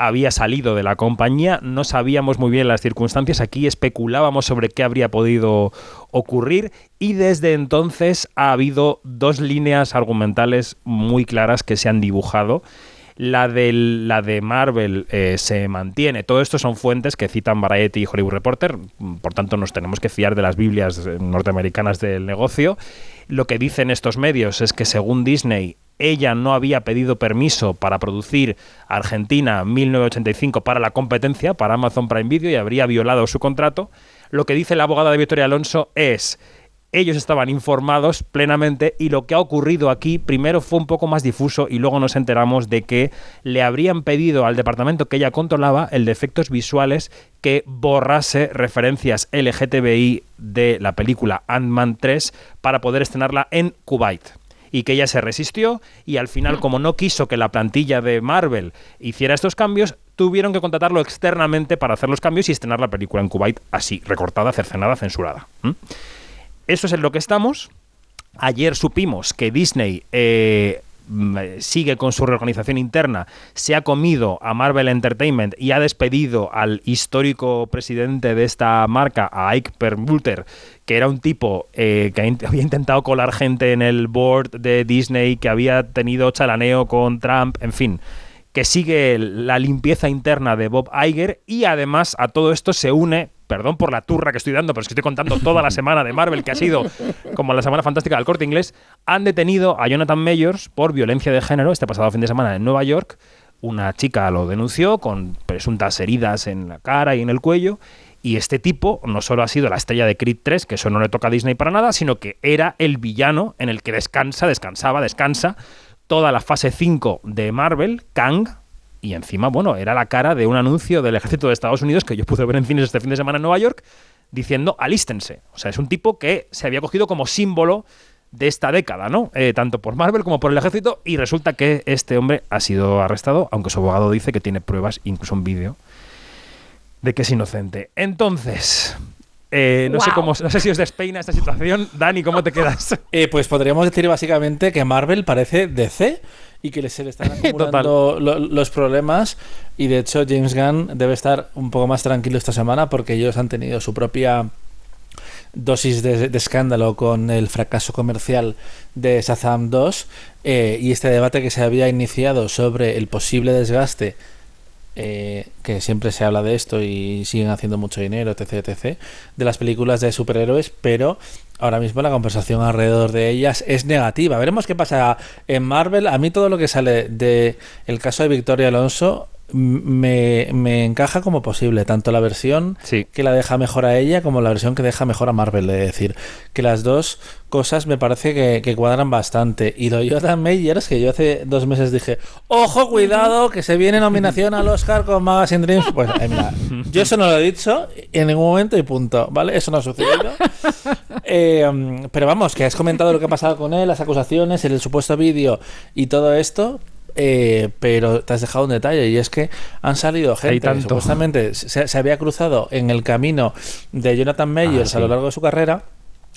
había salido de la compañía, no sabíamos muy bien las circunstancias, aquí especulábamos sobre qué habría podido ocurrir y desde entonces ha habido dos líneas argumentales muy claras que se han dibujado. La de, la de Marvel eh, se mantiene. Todo esto son fuentes que citan Variety y Hollywood Reporter, por tanto nos tenemos que fiar de las Biblias norteamericanas del negocio. Lo que dicen estos medios es que según Disney ella no había pedido permiso para producir Argentina 1985 para la competencia, para Amazon Prime Video, y habría violado su contrato. Lo que dice la abogada de Victoria Alonso es ellos estaban informados plenamente y lo que ha ocurrido aquí primero fue un poco más difuso y luego nos enteramos de que le habrían pedido al departamento que ella controlaba el de efectos visuales que borrase referencias LGTBI de la película Ant-Man 3 para poder estrenarla en Kuwait y que ella se resistió y al final como no quiso que la plantilla de Marvel hiciera estos cambios, tuvieron que contratarlo externamente para hacer los cambios y estrenar la película en Kuwait así, recortada, cercenada, censurada. Eso es en lo que estamos. Ayer supimos que Disney eh, Mm, sigue con su reorganización interna, se ha comido a Marvel Entertainment y ha despedido al histórico presidente de esta marca, a Ike Perlmutter, que era un tipo eh, que había intentado colar gente en el board de Disney, que había tenido chalaneo con Trump, en fin que sigue la limpieza interna de Bob Iger y además a todo esto se une perdón por la turra que estoy dando, pero es que estoy contando toda la semana de Marvel, que ha sido como la semana fantástica del corte inglés, han detenido a Jonathan Mayors por violencia de género este pasado fin de semana en Nueva York. Una chica lo denunció con presuntas heridas en la cara y en el cuello. Y este tipo no solo ha sido la estrella de Creed 3, que eso no le toca a Disney para nada, sino que era el villano en el que descansa, descansaba, descansa toda la fase 5 de Marvel, Kang, y encima, bueno, era la cara de un anuncio del ejército de Estados Unidos que yo pude ver en cines este fin de semana en Nueva York, diciendo alístense. O sea, es un tipo que se había cogido como símbolo de esta década, ¿no? Eh, tanto por Marvel como por el ejército, y resulta que este hombre ha sido arrestado, aunque su abogado dice que tiene pruebas, incluso un vídeo, de que es inocente. Entonces, eh, no sé cómo, no sé si os despeina esta situación. Dani, ¿cómo te quedas? Eh, pues podríamos decir básicamente que Marvel parece DC y que se le están [laughs] acumulando los problemas. Y de hecho, James Gunn debe estar un poco más tranquilo esta semana porque ellos han tenido su propia dosis de, escándalo con el fracaso comercial de Shazam 2 eh, y este debate que se había iniciado sobre el posible desgaste eh, que siempre se habla de esto y siguen haciendo mucho dinero, etc, etc, de las películas de superhéroes, pero ahora mismo la conversación alrededor de ellas es negativa. Veremos qué pasa en Marvel. A mí todo lo que sale de el caso de Victoria Alonso me, me, encaja como posible, tanto la versión que la deja mejor a ella como la versión que deja mejor a Marvel. Es decir, que las dos cosas me parece que, cuadran bastante. Y lo de Jonathan Meyers, que yo hace dos meses dije, ojo, cuidado, que se viene nominación al Oscar con Magazine Dreams. Pues mira, yo eso no lo he dicho en ningún momento y punto, ¿vale? Eso no ha sucedido. [laughs] Eh, pero vamos, que has comentado lo que ha pasado con él, las acusaciones, el supuesto vídeo y todo esto. Eh, pero te has dejado un detalle y es que han salido gente que supuestamente se, había cruzado en el camino de Jonathan Meyers ah, a lo largo de su carrera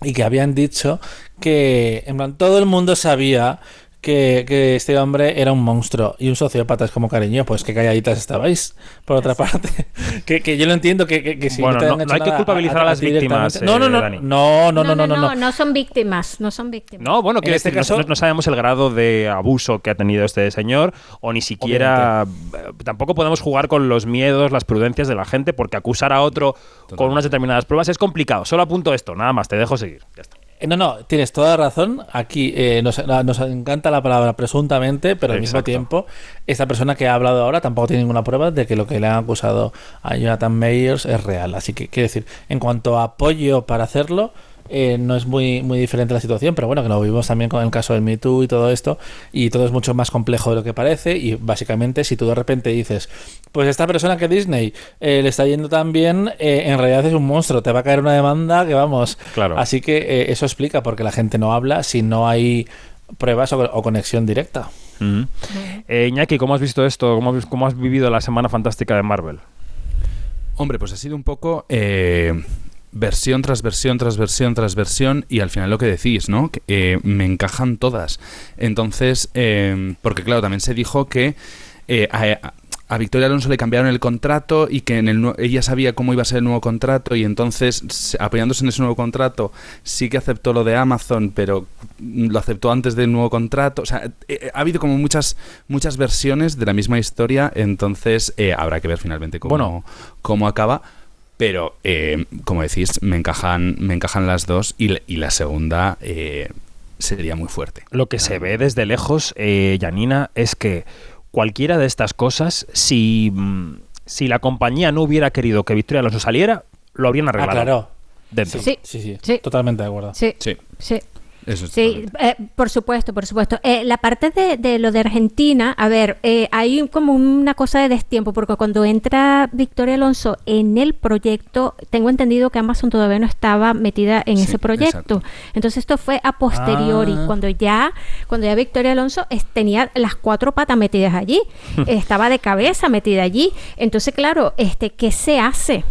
y que habían dicho que en plan, todo el mundo sabía que, que este hombre era un monstruo y un sociópata. Es como cariño, pues qué calladitas estabais. Por otra parte, [laughs] que, que yo lo entiendo que, que, que si Bueno, te no- hecho no hay que culpabilizar a las ti víctimas, directamente- No, no, eh, no, Dani. no, no, no, no, no, no. no son víctimas, no son víctimas. No, bueno, En quiero este decir, no- caso- no, no sabemos el grado de abuso que ha tenido este señor, o ni siquiera. eh, Tampoco podemos jugar con los miedos, las prudencias de la gente, porque acusar a otro con unas determinadas pruebas es complicado. Solo apunto esto, nada más, te dejo seguir. Ya está. Eh, No, no, tienes toda razón. Aquí eh, nos, nos encanta la palabra presuntamente, pero al mismo tiempo, esta persona que ha hablado ahora tampoco tiene ninguna prueba de que lo que le han acusado a Jonathan Mayers es real. Así que, quiero decir, en cuanto a apoyo para hacerlo, eh, no es muy, muy diferente la situación, pero bueno, que lo vivimos también con el caso del Me Too y todo esto, y todo es mucho más complejo de lo que parece, y básicamente si tú de repente dices, pues esta persona que Disney eh, le está yendo tan bien, eh, en realidad es un monstruo, te va a caer una demanda que vamos. Claro. Así que eh, eso explica por qué la gente no habla si no hay pruebas o, o conexión directa. Eh, Iñaki, ¿cómo has visto esto? ¿Cómo has, cómo has vivido la semana fantástica de Marvel? Hombre, pues ha sido un poco eh, versión tras versión tras versión tras versión y al final lo que decís, ¿no? Que, eh, me encajan todas. Entonces, eh, porque claro, también se dijo que eh, a, a Victoria Alonso le cambiaron el contrato y que en el ella sabía cómo iba a ser el nuevo contrato y entonces, se- apoyándose en ese nuevo contrato, sí que aceptó lo de Amazon, pero lo aceptó antes del nuevo contrato. O sea, eh, ha habido como muchas, muchas versiones de la misma historia, entonces eh, habrá que ver finalmente cómo, Bueno. cómo acaba. Pero, eh, como decís, me encajan, me encajan las dos y, la- y la segunda eh, sería muy fuerte. Lo que se ve desde lejos, eh, Janina, es que cualquiera de estas cosas, si, mm, si la compañía no hubiera querido que Victoria Alonso saliera, lo habrían Ah, arreglado. claro. Dentro. Sí. Sí, sí, Sí. totalmente de acuerdo. Sí, Sí, sí. Eso Sí, eh, por supuesto, por supuesto. Eh, la parte de, de lo de Argentina, a ver, eh, hay como una cosa de destiempo, porque cuando entra Victoria Alonso en el proyecto, tengo entendido que Amazon todavía no estaba metida en Sí, ese proyecto. exacto. Entonces esto fue a posteriori, Ah. cuando ya, cuando ya Victoria Alonso es- tenía las cuatro patas metidas allí, [laughs] estaba de cabeza metida allí. Entonces, claro, este, ¿qué se hace?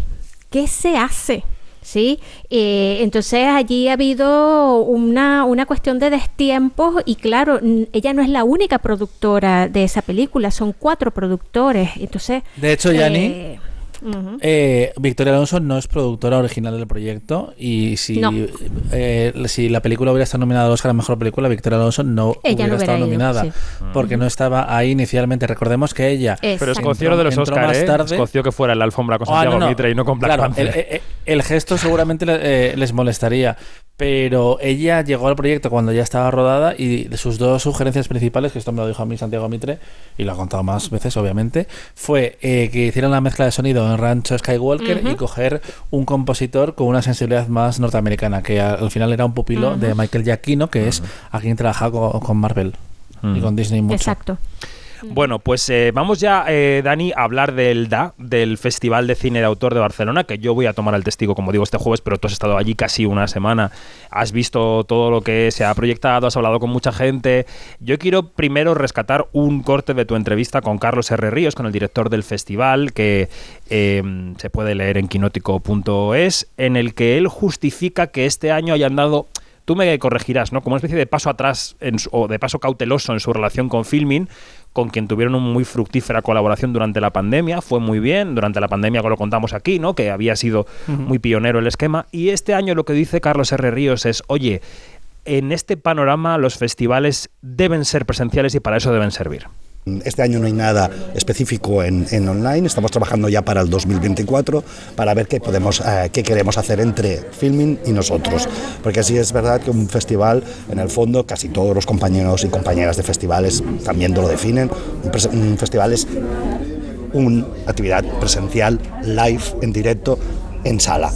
¿Qué se hace? ¿Sí? Eh, entonces allí ha habido una, una cuestión de destiempos y claro, ella no es la única productora de esa película, son cuatro productores. Entonces... De hecho, Yani, eh. Eh, Victoria Alonso no es productora original del proyecto y si, No. eh, si la película hubiera estado nominada al Oscar a Mejor Película, Victoria Alonso no Ella no hubiera estado ido, nominada sí. porque no estaba ahí inicialmente. Recordemos que ella... Pero escoció de los Oscars, más ¿eh? tarde. Escoció que fuera en la alfombra con Ah, Santiago no, no. Mitre y no con Black Claro, Panther. El, el- el gesto seguramente le- eh, les molestaría, pero ella llegó al proyecto cuando ya estaba rodada y de sus dos sugerencias principales, que esto me lo dijo a mí Santiago Mitre y lo ha contado más veces, obviamente, fue eh, que hicieran la mezcla de sonido en Rancho Skywalker y coger un compositor con una sensibilidad más norteamericana, que al, al final era un pupilo de Michael Giacchino, que es a quien trabaja con, con Marvel y con Disney mucho. Exacto. Bueno, pues eh, vamos ya, eh, Dani, a hablar del DA, del Festival de Cine de Autor de Barcelona, que yo voy a tomar el testigo, como digo, este jueves, pero tú has estado allí casi una semana, has visto todo lo que se ha proyectado, has hablado con mucha gente. Yo quiero primero rescatar un corte de tu entrevista con Carlos R. Ríos, con el director del festival, que eh, se puede leer en quinótico.es, en el que él justifica que este año hayan dado tú me corregirás, ¿no? Como una especie de paso atrás en su- o de paso cauteloso en su relación con Filmin, con quien tuvieron una muy fructífera colaboración durante la pandemia, fue muy bien, durante la pandemia lo contamos aquí, ¿no? Que había sido muy pionero el esquema y este año lo que dice Carlos R. Ríos es, "Oye, en este panorama los festivales deben ser presenciales y para eso deben servir." Este año no hay nada específico en, en online, estamos trabajando ya para el 2024 para ver qué, podemos, eh, qué queremos hacer entre Filming y nosotros. Porque sí es verdad que un festival, en el fondo, casi todos los compañeros y compañeras de festivales también lo definen, un, festival es una actividad presencial, live, en directo, en sala.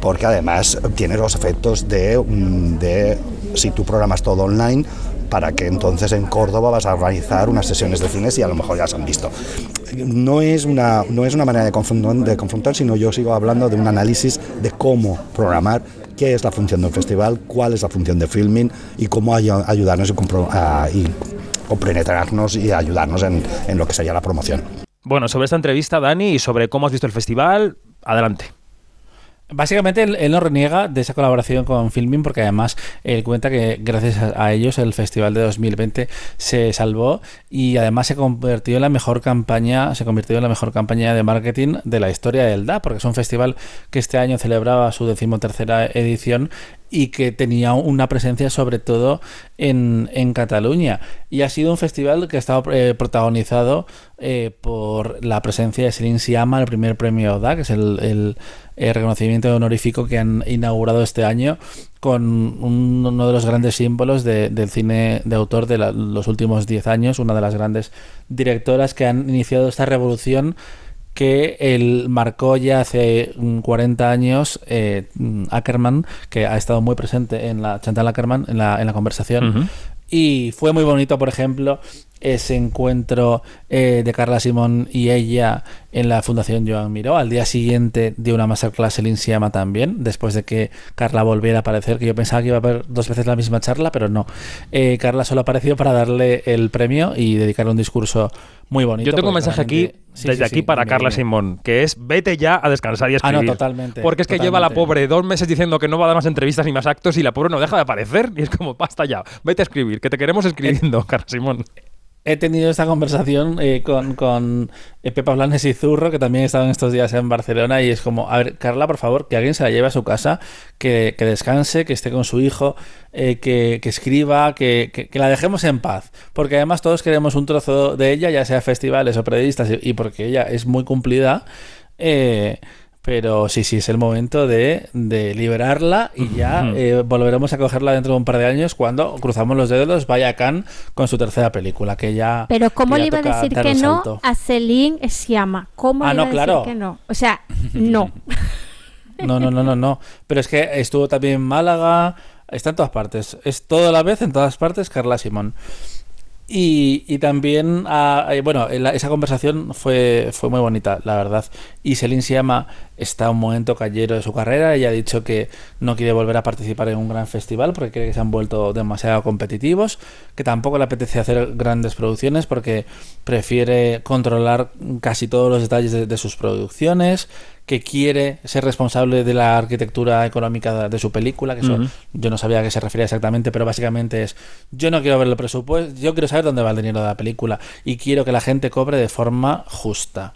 Porque además tiene los efectos de si tú programas todo online, para que entonces en Córdoba vas a organizar unas sesiones de cines y a lo mejor ya se han visto. No es una, no es una manera de confrontar, sino yo sigo hablando de un análisis de cómo programar, qué es la función de un festival, cuál es la función de filming y cómo ay- ayudarnos y, compro- a- y y ayudarnos en, en lo que sería la promoción. Bueno, sobre esta entrevista, Dani, y sobre cómo has visto el festival, adelante. Básicamente él, no reniega de esa colaboración con Filmin porque además él cuenta que gracias a, a ellos el festival de 2020 se salvó y además se convirtió en la mejor campaña, se convirtió en la mejor campaña de marketing de la historia del DA, porque es un festival que este año celebraba su decimotercera edición y que tenía una presencia sobre todo en, en Cataluña. Y ha sido un festival que ha estado eh, protagonizado eh, por la presencia de Celine Siama, el primer premio DA, que es el, el, reconocimiento honorífico que han inaugurado este año con un- uno de los grandes símbolos de- del cine de autor de la- los últimos 10 años, una de las grandes directoras que han iniciado esta revolución que él marcó ya hace mm, 40 años eh, mm, Ackerman, que ha estado muy presente en la Chantal Ackerman en la, en la conversación. Y fue muy bonito, por ejemplo, ese encuentro eh, de Carla Simón y ella en la Fundación Joan Miró. Al día siguiente de una masterclass el Insiama también, después de que Carla volviera a aparecer, que yo pensaba que iba a haber dos veces la misma charla, pero no. Eh, Carla solo apareció para darle el premio y dedicarle un discurso muy bonito. Yo tengo un mensaje aquí, Sí, desde sí, aquí sí, para Carla. Simón, que es vete ya a descansar y a Ah, no, escribir. totalmente, Porque es que lleva la pobre dos meses diciendo que no va a dar más entrevistas ni más actos y la pobre no deja de aparecer. Y es como, basta ya, vete a escribir, que te queremos escribiendo, Carla Simón. He tenido esta conversación eh, con, con eh, Pepa Blanes y Zurro, que también estaban estos días en Barcelona, y es como, a ver, Carla, por favor, que alguien se la lleve a su casa, que, que descanse, que esté con su hijo, eh, que, que escriba, que, que- la dejemos en paz. Porque además todos queremos un trozo de ella, ya sea festivales o periodistas, y, y porque ella es muy cumplida. eh, pero sí, sí, es el momento de, de liberarla y ya eh, volveremos a cogerla dentro de un par de años cuando cruzamos los dedos, vaya Cannes con su tercera película, que ya... Pero ¿cómo le iba a decir que no salto. a Celine Siama? ¿Cómo Ah, le iba no, a claro. decir que no? O sea, no. [laughs] [laughs] No, no, no, no, no. Pero es que estuvo también en Málaga, está en todas partes. Es todo a la vez, en todas partes, Carla Simón. Y, y también, ah, eh, bueno, la- esa conversación fue, fue muy bonita, la verdad. Y Celine Siama está un momento cayero de su carrera. Ella ha dicho que no quiere volver a participar en un gran festival porque cree que se han vuelto demasiado competitivos, que tampoco le apetece hacer grandes producciones porque prefiere controlar casi todos los detalles de, de sus producciones, que quiere ser responsable de la arquitectura económica de, su película, que eso yo no sabía a qué se refería exactamente, pero básicamente es, yo no quiero ver el presupuesto, yo quiero saber dónde va el dinero de la película y quiero que la gente cobre de forma justa.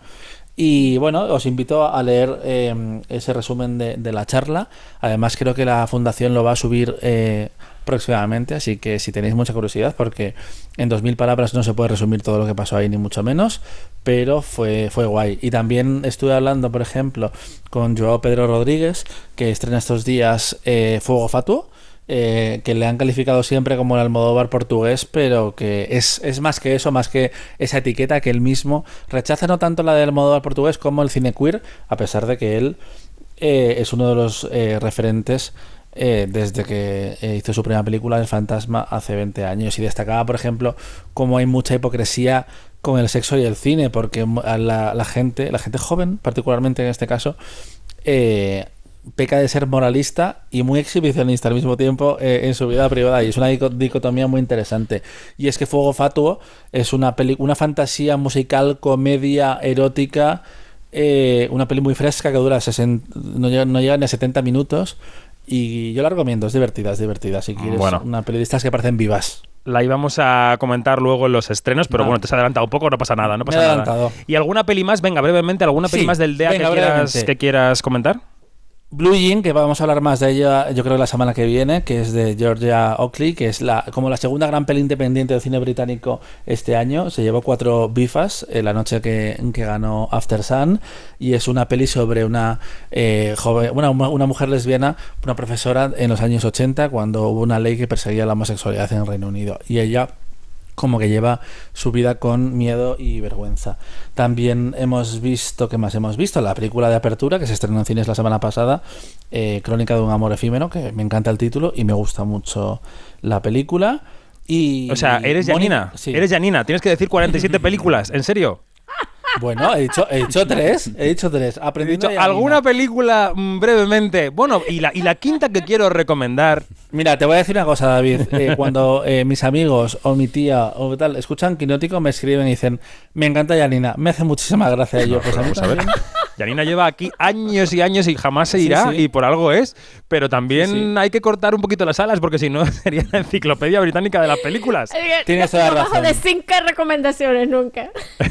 Y bueno, os invito a leer eh, ese resumen de, de la charla. Además, creo que la fundación lo va a subir eh, próximamente, así que si tenéis mucha curiosidad, porque en 2000 palabras no se puede resumir todo lo que pasó ahí, ni mucho menos, pero fue, fue guay. Y también estuve hablando, por ejemplo, con Joao Pedro Rodríguez, que estrena estos días eh, Fuego Fatuo. Eh, que le han calificado siempre como el Almodóvar portugués, pero que es, es más que eso, más que esa etiqueta que él mismo rechaza no tanto la del Almodóvar portugués como el cine queer, a pesar de que él eh, es uno de los eh, referentes desde que hizo su primera película El Fantasma hace 20 años. Y destacaba, por ejemplo, cómo hay mucha hipocresía con el sexo y el cine, porque la, la gente, la gente joven, particularmente en este caso, eh, peca de ser moralista y muy exhibicionista al mismo tiempo eh, en su vida privada y es una dico- dicotomía muy interesante y es que Fuego Fatuo es una peli una fantasía musical comedia erótica eh, una peli muy fresca que dura 60 no, llega, no llega ni a 70 minutos y yo la recomiendo es divertida es divertida si quieres Bueno. una peli de estas que parecen vivas La íbamos a comentar luego en los estrenos, pero bueno, te has adelantado un poco, no pasa nada, no pasa nada. ¿Y alguna peli más? Venga, brevemente, ¿alguna peli Sí, más del DEA quieras, que quieras comentar? Blue Jean, que vamos a hablar más de ella, yo creo la semana que viene, que es de Georgia Oakley, que es la como la segunda gran peli independiente del cine británico este año. Se llevó cuatro bifas eh, la noche que, que ganó After Sun y es una peli sobre una eh, joven, una, una mujer lesbiana, una profesora en los años 80 cuando hubo una ley que perseguía la homosexualidad en Reino Unido y ella como que lleva su vida con miedo y vergüenza. También hemos visto, ¿qué más hemos visto? La película de apertura que se estrenó en cines la semana pasada, eh, Crónica de un amor efímero, que me encanta el título y me gusta mucho la película. Y, O sea, eres Janina. Sí. Eres Janina. Tienes que decir 47 [laughs] películas. ¿En serio? Bueno, he dicho, he dicho tres. He dicho tres. He Aprendiendo dicho Janina. alguna película mm, brevemente. Bueno, y la, y la quinta que quiero recomendar. Mira, te voy a decir una cosa, David. Eh, cuando eh, mis amigos o mi tía o tal escuchan Quinótico, me escriben y dicen, me encanta Janina, me hace muchísima gracia. Y yo, pues a mí Vamos a ver. Janina lleva aquí años y años y jamás se irá Sí, sí. y por algo es, pero también Sí, sí. hay que cortar un poquito las alas porque si no [laughs] sería la enciclopedia británica de las películas. Tienes toda la razón. de cinco recomendaciones nunca. [laughs]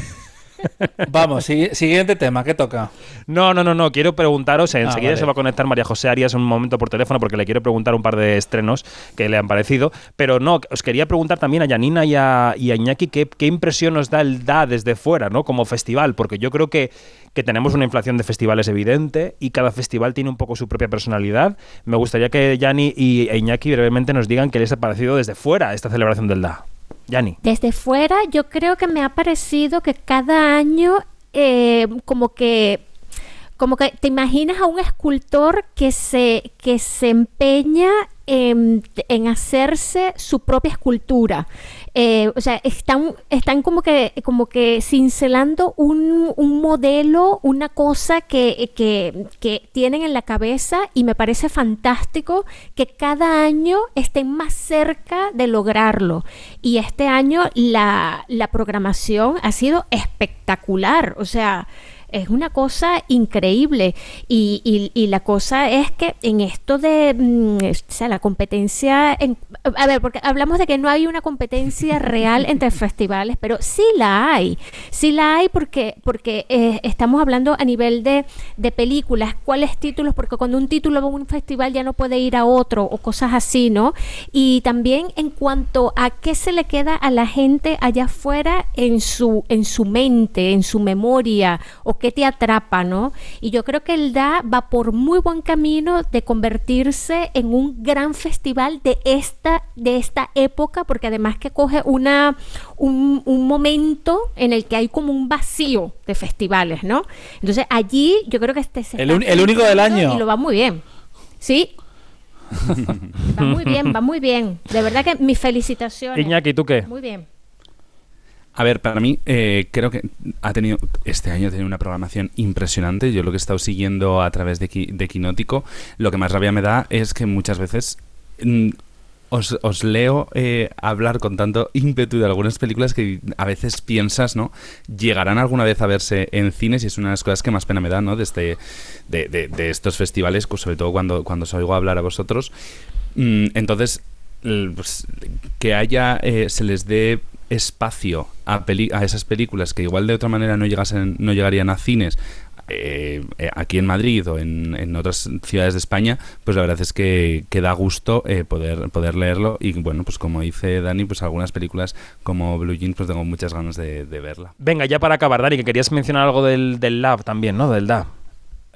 Vamos, sigui- siguiente tema, ¿qué toca? No, no, no, no. Quiero preguntaros, enseguida vale. se va a conectar María José Arias un momento por teléfono porque le quiero preguntar un par de estrenos que le han parecido. Pero no, os quería preguntar también a Janina y a, y a Iñaki qué, qué impresión nos da el DA desde fuera, ¿no? Como festival, porque yo creo que, que tenemos una inflación de festivales evidente y cada festival tiene un poco su propia personalidad. Me gustaría que Jani y e Iñaki brevemente nos digan qué les ha parecido desde fuera esta celebración del DA. Desde fuera, yo creo que me ha parecido que cada año, eh, como que, como que te imaginas a un escultor que se, que se empeña en, en hacerse su propia escultura. Eh, o sea, están, están como que, como que cincelando un, un modelo, una cosa que, que, que tienen en la cabeza y me parece fantástico que cada año estén más cerca de lograrlo. Y este año la, la programación ha sido espectacular. O sea, es una cosa increíble. Y, y- y la cosa es que en esto de mm, o sea, la competencia, en- a ver, porque hablamos de que no hay una competencia [laughs] real entre festivales, pero sí la hay. Sí la hay porque, porque eh, estamos hablando a nivel de, de películas, cuáles títulos, porque cuando un título va a un festival ya no puede ir a otro o cosas así, ¿no? Y también en cuanto a qué se le queda a la gente allá afuera en su, en su mente, en su memoria, o qué te atrapa, ¿no? Y yo creo que el DA va por muy buen camino de convertirse en un gran festival de esta, de esta época, porque además que coge una, un, un momento en el que hay como un vacío de festivales, ¿no? Entonces allí yo creo que este se El un- el único del año. Y lo va muy bien. Sí. [laughs] va muy bien, va muy bien. De verdad que mis felicitaciones. Iñaki, ¿tú qué? Muy bien. A ver, para mí eh, creo que ha tenido este año ha tenido una programación impresionante. Yo lo que he estado siguiendo a través de, de Quinótico, lo que más rabia me da es que muchas veces mm, os, os leo eh, hablar con tanto ímpetu de algunas películas que a veces piensas, ¿no? Llegarán alguna vez a verse en cines y es una de las cosas que más pena me da, ¿no? De, de- de estos festivales, pues, sobre todo cuando, cuando os oigo hablar a vosotros. Mm, entonces, pues, que haya, eh, se les dé espacio a, a esas películas que igual de otra manera no, llegasen, no llegarían a cines eh, eh, aquí en Madrid o en, en otras ciudades de España, pues la verdad es que, que da gusto eh, poder, poder leerlo y bueno, pues como dice Dani, pues algunas películas como Blue Jeans pues tengo muchas ganas de, de verla. Venga, ya para acabar, Dani, que querías mencionar algo del, del Lab también, ¿no? Del DA.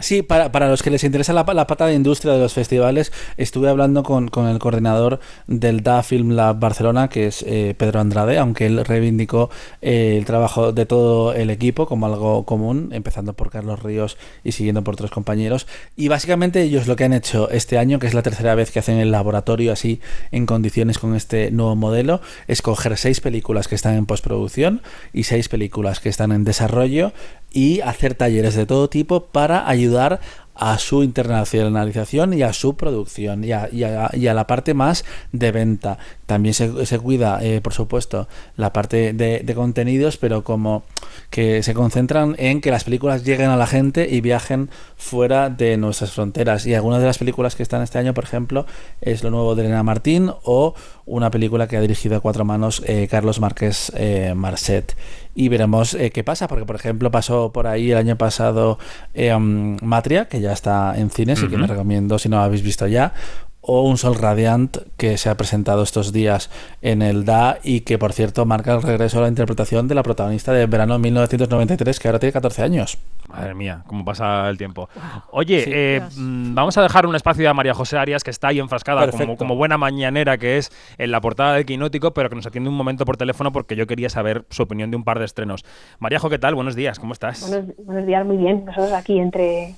Sí, para, para los que les interesa la, la pata de industria de los festivales, estuve hablando con, con el coordinador del DA Film Lab Barcelona, que es eh, Pedro Andrade, aunque él reivindicó eh, el trabajo de todo el equipo como algo común, empezando por Carlos Ríos y siguiendo por otros compañeros. Y básicamente ellos lo que han hecho este año, que es la tercera vez que hacen el laboratorio así en condiciones con este nuevo modelo, es coger seis películas que están en postproducción y seis películas que están en desarrollo y hacer talleres de todo tipo para ayudar a su internacionalización y a su producción y a, la parte más de venta. También se, se cuida, eh, por supuesto, la parte de, de contenidos, pero como que se concentran en que las películas lleguen a la gente y viajen fuera de nuestras fronteras. Y algunas de las películas que están este año, por ejemplo, es lo nuevo de Elena Martín o una película que ha dirigido a cuatro manos eh, Carlos Márquez eh, Marcet. Y veremos eh, qué pasa, porque por ejemplo pasó por ahí el año pasado um, Matria, que ya está en cines y que me recomiendo si no lo habéis visto ya, o Un Sol Radiant, que se ha presentado estos días en el DA y que por cierto marca el regreso a la interpretación de la protagonista de verano 1993, que ahora tiene 14 años. Madre mía, cómo pasa el tiempo. Oye, Sí. eh, mm, vamos a dejar un espacio a María José Arias, que está ahí enfrascada como, buena mañanera que es en la portada de Quinótico, pero que nos atiende un momento por teléfono porque yo quería saber su opinión de un par de estrenos. Maríajo, ¿qué tal? Buenos días, ¿cómo estás? Buenos, buenos días, muy bien. Nosotros aquí entre,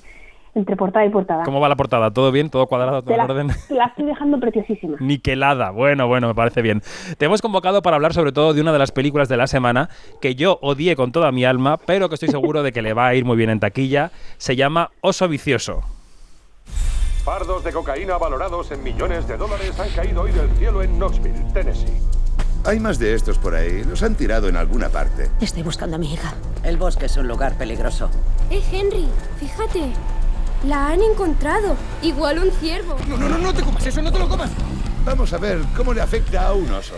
entre portada y portada. ¿Cómo va la portada? ¿Todo bien? ¿Todo cuadrado? ¿Todo en la, orden? [laughs] la estoy dejando preciosísima. Niquelada. Bueno, bueno, me parece bien. Te hemos convocado para hablar sobre todo de una de las películas de la semana que yo odié con toda mi alma, pero que estoy seguro de que le va a ir muy bien en taquilla. Se llama Oso Vicioso. Fardos de cocaína valorados en millones de dólares han caído hoy del cielo en Knoxville, Tennessee. Hay más de estos por ahí. Los han tirado en alguna parte. Estoy buscando a mi hija. El bosque es un lugar peligroso. Eh, Henry, fíjate. La han encontrado. Igual un ciervo. No, no, no, no te comas eso, no te lo comas. Vamos a ver cómo le afecta a un oso.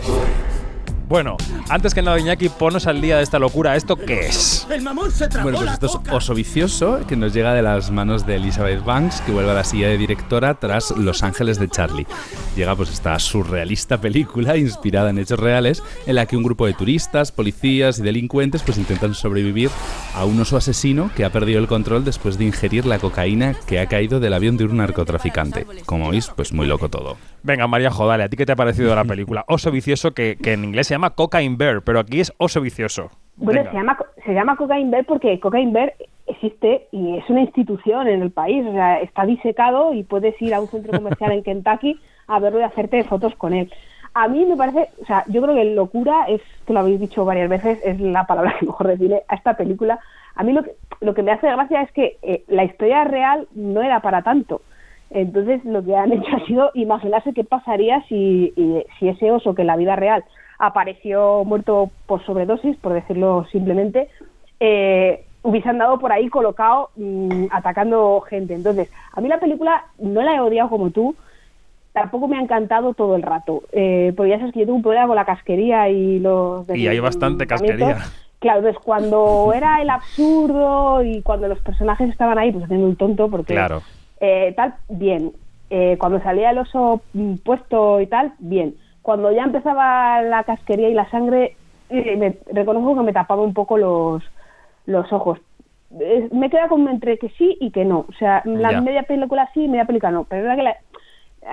Bueno, antes que nada, Iñaki, ponos al día de esta locura. ¿Esto qué es? El mamón se Bueno, pues la esto es. Oso Vicioso, que nos llega de las manos de Elizabeth Banks, que vuelve a la silla de directora tras Los Ángeles de Charlie. Llega pues esta surrealista película inspirada en hechos reales, en la que un grupo de turistas, policías y delincuentes pues intentan sobrevivir a un oso asesino que ha perdido el control después de ingerir la cocaína que ha caído del avión de un narcotraficante. Como veis, pues muy loco todo. Venga, María Jodale, ¿a ti qué te ha parecido la película? Oso vicioso, que, que en inglés se llama Cocaine Bear, pero aquí es oso vicioso. Bueno, Venga. se llama, se llama Cocaine Bear porque Cocaine Bear existe y es una institución en el país. O sea, está disecado y puedes ir a un centro comercial en Kentucky a verlo y hacerte fotos con él. A mí me parece, o sea, yo creo que locura es, que lo habéis dicho varias veces, es la palabra que mejor define a esta película. A mí lo que, lo que me hace gracia es que eh, la historia real no era para tanto. Entonces lo que han [laughs] hecho ha sido imaginarse qué pasaría si, si ese oso que en la vida real apareció muerto por sobredosis, por decirlo simplemente, eh, hubiese andado por ahí colocado mm, atacando gente. Entonces, a mí la película no la he odiado como tú, tampoco me ha encantado todo el rato, eh, porque ya sabes que yo tengo un problema con la casquería y los... Y hay bastante casquería. Claro, entonces cuando era el absurdo y cuando los personajes estaban ahí pues haciendo un tonto, porque Claro. eh, tal, bien. Eh, cuando salía el oso puesto y tal, bien. Cuando ya empezaba la casquería y la sangre, eh, me, reconozco que me tapaba un poco los, los ojos. Me queda como entre que sí y que no. O sea, la Ya. media película sí y media película no. Pero era que la-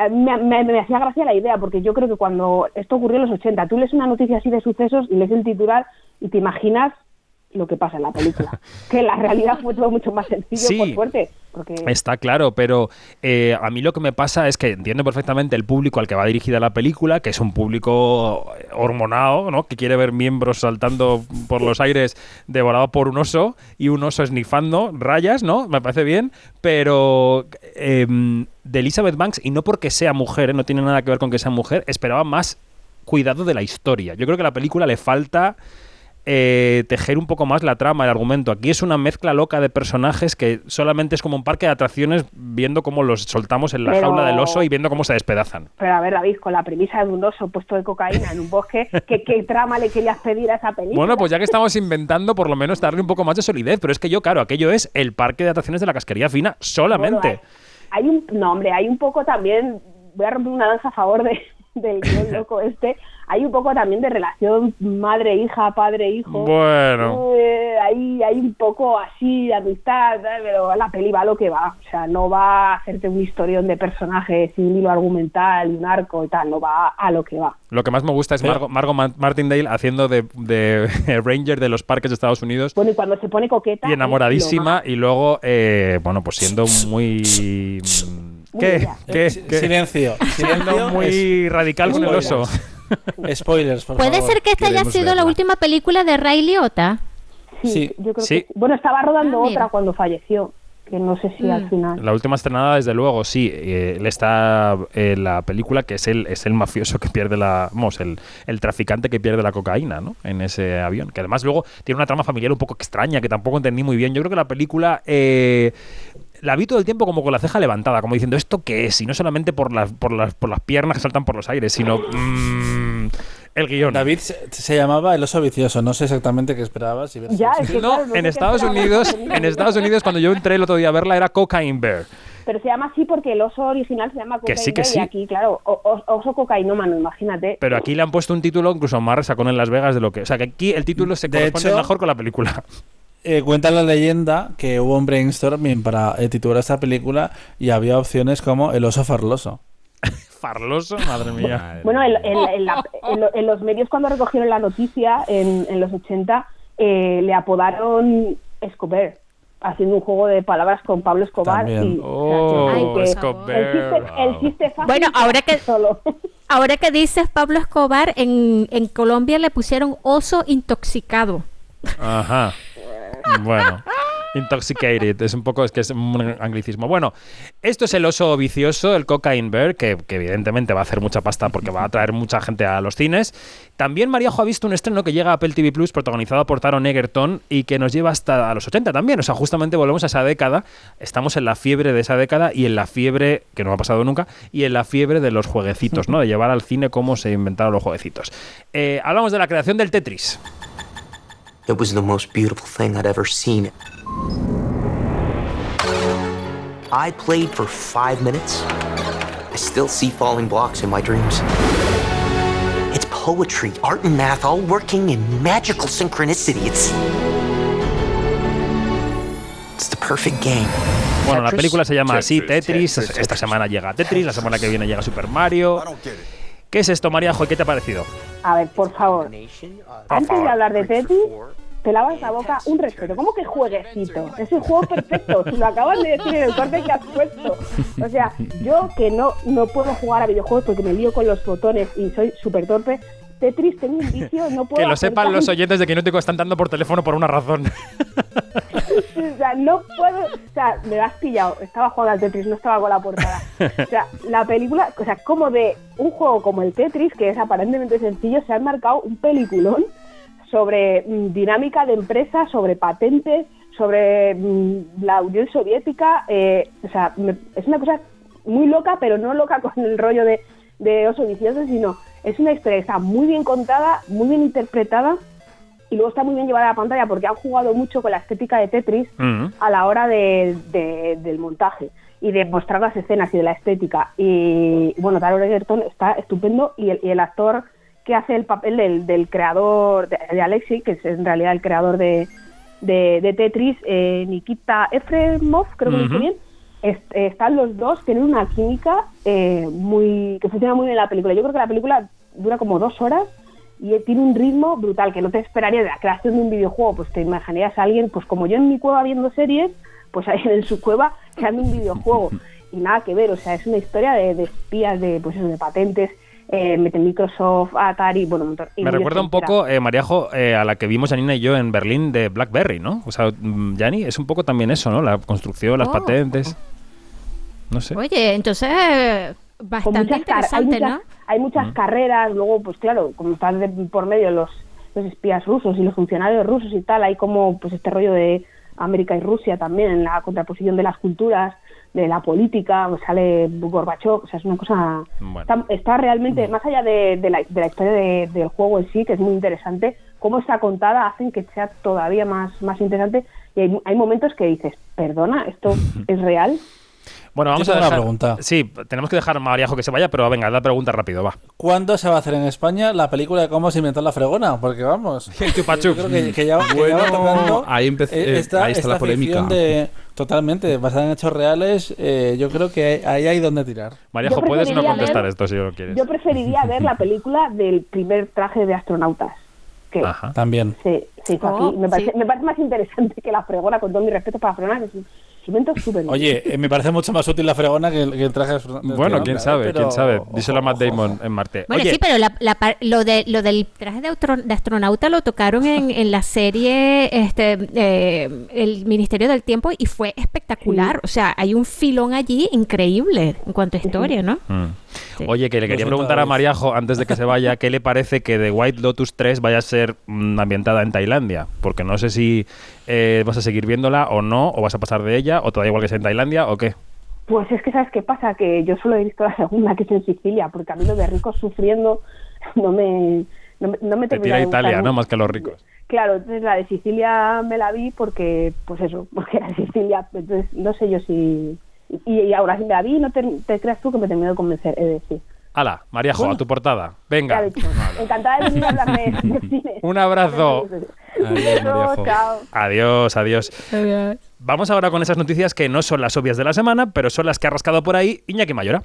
me, me- me hacía gracia la idea, porque yo creo que cuando esto ocurrió en los 80, tú lees una noticia así de sucesos y lees el titular y te imaginas lo que pasa en la película. [laughs] que la realidad fue todo mucho más sencillo, Sí. por suerte. Porque Está claro, pero eh, a mí lo que me pasa es que entiendo perfectamente el público al que va dirigida la película, que es un público hormonado, ¿no? Que quiere ver miembros saltando por los aires devorado por un oso y un oso esnifando rayas, ¿no? Me parece bien, pero eh, de Elizabeth Banks, y no porque sea mujer, ¿eh? no tiene nada que ver con que sea mujer, esperaba más cuidado de la historia. Yo creo que a la película le falta eh, tejer un poco más la trama, el argumento. Aquí es una mezcla loca de personajes que solamente es como un parque de atracciones viendo cómo los soltamos en la Pero- jaula del oso y viendo cómo se despedazan. Pero a ver, David, con la premisa de un oso puesto de cocaína en un bosque, ¿qué, qué trama le querías pedir a esa película? Bueno, pues ya que estamos inventando, por lo menos darle un poco más de solidez. Pero es que yo, claro, aquello es el parque de atracciones de la casquería fina solamente. Hay un, no, hombre, hay un poco también, voy a romper una danza a favor de, del guion loco este, hay un poco también de relación madre-hija, padre-hijo. Bueno. Eh, hay, hay un poco así de amistad, ¿sabes? pero la peli va a lo que va. O sea, no va a hacerte un historión de personajes y un hilo argumental y un arco y tal, no va a lo que va. Lo que más me gusta es Margot, Margot Ma- Martindale haciendo de, de [laughs] Ranger de los parques de Estados Unidos Bueno, y cuando se pone coqueta... y enamoradísima más. y luego, eh, bueno, pues siendo muy... ¿Qué? bella. ¿Qué? Eh, ¿Qué? Silencio. [laughs] Silencio. muy Es- radical con el spoilers. oso. [laughs] Spoilers, por ¿Puede favor. ser que esta haya sido la última película de Ray Liotta? Sí, Sí. yo creo Sí. que. Bueno, estaba rodando Ah, otra cuando falleció, que no sé si al Mm. final... La última estrenada, desde luego, sí. eh, él está en la película que es el, es el mafioso que pierde la. Vamos, el, el traficante que pierde la cocaína, ¿no? En ese avión. Que además luego tiene una trama familiar un poco extraña que tampoco entendí muy bien. Yo creo que la película. eh, la vi todo el tiempo como con la ceja levantada, como diciendo, ¿esto qué es? Y no solamente por las, por las, por las piernas que saltan por los aires, sino. mm, el guion. David se, se llamaba El oso vicioso. No sé exactamente qué esperabas. Ya, es que No, en Estados esperaba. Unidos, en Estados Unidos, cuando yo entré el otro día a verla, era Cocaine Bear. Pero se llama así porque el oso original se llama Que sí, que Cocaine sí. y aquí, claro, oso cocainómano, imagínate. Pero aquí le han puesto un título incluso más resacón en Las Vegas de lo que. O sea, que aquí el título se De corresponde hecho- mejor con la película. Eh, cuenta la leyenda que hubo un brainstorming para eh, titular esta película y había opciones como El oso farloso. [laughs] Farloso, madre mía. [laughs] Bueno, en, en- en la- en lo- en los medios cuando recogieron la noticia en, en los 80 eh, le apodaron Escobar, haciendo un juego de palabras con Pablo Escobar. También. Y, Oh, que Escobar. El chiste, el chiste fácil Bueno, ahora que- solo. [laughs] Ahora que dices Pablo Escobar, en, en Colombia le pusieron oso intoxicado. Ajá. Bueno. Intoxicated. Es un poco, es que es un anglicismo. Bueno, esto es el oso vicioso, el Cocaine Bear, que, evidentemente va a hacer mucha pasta porque va a atraer mucha gente a los cines. También Mariajo ha visto un estreno que llega a Apple TV Plus, protagonizado por Taron Egerton y que nos lleva hasta a los 80 también. O sea, justamente volvemos a esa década. Estamos en la fiebre de esa década y en la fiebre, que no ha pasado nunca, y en la fiebre de los jueguecitos, ¿no? De llevar al cine cómo se inventaron los jueguecitos. Eh, hablamos de la creación del Tetris. It was the most beautiful thing I'd ever seen. I played for five minutes. I still see falling blocks in my dreams. It's poetry, art, and math all working in magical synchronicity. It's. It's the perfect game. Bueno, la película se llama así, Tetris, Tetris. Tetris, Esta semana llega Tetris, la semana que viene llega Super Mario. ¿Qué es esto, Mariajo? ¿Y qué te ha parecido? A ver, por favor. Antes de hablar de Tetris, te lavas la boca un respeto. ¿Cómo que jueguecito? Es un juego perfecto. Si lo acabas de decir en el corte que has puesto. O sea, yo que no, no puedo jugar a videojuegos porque me lío con los botones y soy súper torpe. Tetris tengo un vicio, no [laughs] puedo Que lo sepan los oyentes de Quinótico están dando por teléfono por una razón. [laughs] O sea, no puedo. O sea, me lo has pillado. Estaba jugando al Tetris, no estaba con la portada. O sea, la película, o sea, como de un juego como el Tetris, que es aparentemente sencillo, se han marcado un peliculón sobre mm, dinámica de empresa, sobre patentes, sobre mm, la Unión Soviética. eh, o sea, me- es una cosa muy loca, pero no loca con el rollo de, de oso vicioso, sino es una historia que está muy bien contada, muy bien interpretada y luego está muy bien llevada a la pantalla porque han jugado mucho con la estética de Tetris a la hora de, de- del montaje y de mostrar las escenas y de la estética. Y bueno, Taron Egerton está estupendo y el, y el actor que hace el papel del, del creador, de, de Alexei, que es en realidad el creador de, de, Tetris, eh, Nikita Efremov, creo que lo dije Ujú. bien, est- eh, están los dos, tienen una química eh, muy que funciona muy bien en la película. Yo creo que la película dura como dos horas y tiene un ritmo brutal que no te esperaría de la creación de un videojuego. Pues te imaginarías a alguien, pues como yo en mi cueva viendo series, pues alguien en su cueva creando un videojuego. Y nada que ver, o sea, es una historia de, de espías, de pues eso, de patentes, eh, mete Microsoft, Atari, bueno, Me recuerda un poco, eh, Mariajo, eh, a la que vimos Janina y yo en Berlín de BlackBerry, ¿no? O sea, mm, Jani, es un poco también eso, ¿no? La construcción, las Oh. patentes. No sé. Oye, entonces Con bastante muchas car- hay interesante, muchas, ¿no? Hay muchas Mm. carreras, luego, pues claro, como están de- por medio los, los espías rusos y los funcionarios rusos y tal, hay como pues este rollo de América y Rusia también, en la contraposición de las culturas, de la política, pues sale Gorbachev, o sea, es una cosa... Está, está realmente, más allá de, de la, de la historia de- del juego en sí, que es muy interesante, cómo está contada hacen que sea todavía más, más interesante y hay, hay momentos que dices, perdona, ¿esto [laughs] es real? Bueno, vamos Yo a tengo una dejar... pregunta. Sí, tenemos que dejar a Mariajo que se vaya, pero venga, la pregunta rápido, va. ¿Cuándo se va a hacer en España la película de cómo se inventó la fregona? Porque vamos, [laughs] yo creo que, que ya, que ya Bueno, va tocando ahí empecé- eh, eh, esta, ahí está la polémica. De, totalmente, basada en hechos reales, eh, yo creo que ahí hay donde tirar. Mariajo, puedes no contestar ver- esto si lo quieres. Yo preferiría [laughs] ver la película del primer traje de astronautas. Que También. se, se hizo Oh, aquí. Me parece, sí. me parece más interesante que la fregona, con todo mi respeto para la fregona, que es Oye, eh, me parece mucho más útil la fregona que el, que el traje de astro- de Bueno, astronauta, quién ¿eh? sabe, Pero- quién sabe. Díselo a Matt Damon en Marte. Bueno, Oye, sí, pero la, lo, de, lo del traje de, de astronauta lo tocaron en, en la serie este, eh, El Ministerio del Tiempo y fue espectacular. O sea, hay un filón allí increíble en cuanto a historia, ¿no? Mm. Oye, que le quería siento, preguntar a. Mariajo, antes de que se vaya, [laughs] ¿qué le parece que The White Lotus 3 vaya a ser mm, ambientada en Tailandia? Porque no sé si eh, vas a seguir viéndola o no, o vas a pasar de ella, o te da igual que sea en Tailandia, o qué. Pues es que, ¿sabes qué pasa? Que yo solo he visto la segunda, que es en Sicilia, porque a mí lo de ricos sufriendo no me, no me, no me Te tira de Italia, ¿no? Más que los ricos. Claro, entonces la de Sicilia me la vi porque, pues eso, [laughs] porque era Sicilia. Entonces no sé yo si... Y, y ahora sí me la vi, no te, te creas tú que me terminó de convencer, he de decir. Hala, Mariajo, a tu portada. Venga. Encantada de venir a hablar de, de [laughs] cine. Un abrazo. Chao. Adiós, adiós. Vamos ahora con esas noticias que no son las obvias de la semana, pero son las que ha rascado por ahí Iñaki Mayora.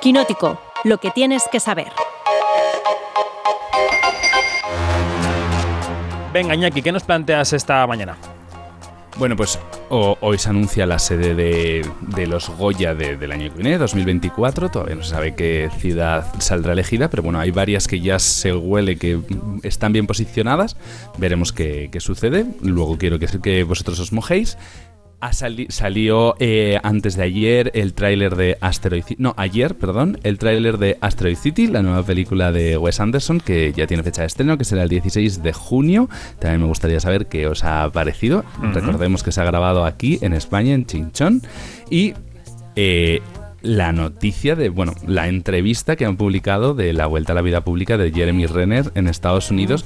Quinótico, lo que tienes que saber. Venga, Iñaki, ¿qué nos planteas esta mañana? Bueno, pues hoy se anuncia la sede de, de los Goya de- del año que viene, 2024. Todavía no se sabe qué ciudad saldrá elegida, pero bueno, hay varias que ya se huele que están bien posicionadas. Veremos qué, qué sucede. Luego quiero que, que vosotros os mojéis. Ha sali- salió eh, antes de ayer el tráiler de Asteroid City. No, ayer, perdón, el tráiler de Asteroid City, la nueva película de Wes Anderson, que ya tiene fecha de estreno, que será el 16 de junio. También me gustaría saber qué os ha parecido. Recordemos que se ha grabado aquí en España, en Chinchón. Y eh, la noticia de, bueno, la entrevista que han publicado de la vuelta a la vida pública de Jeremy Renner en Estados Unidos,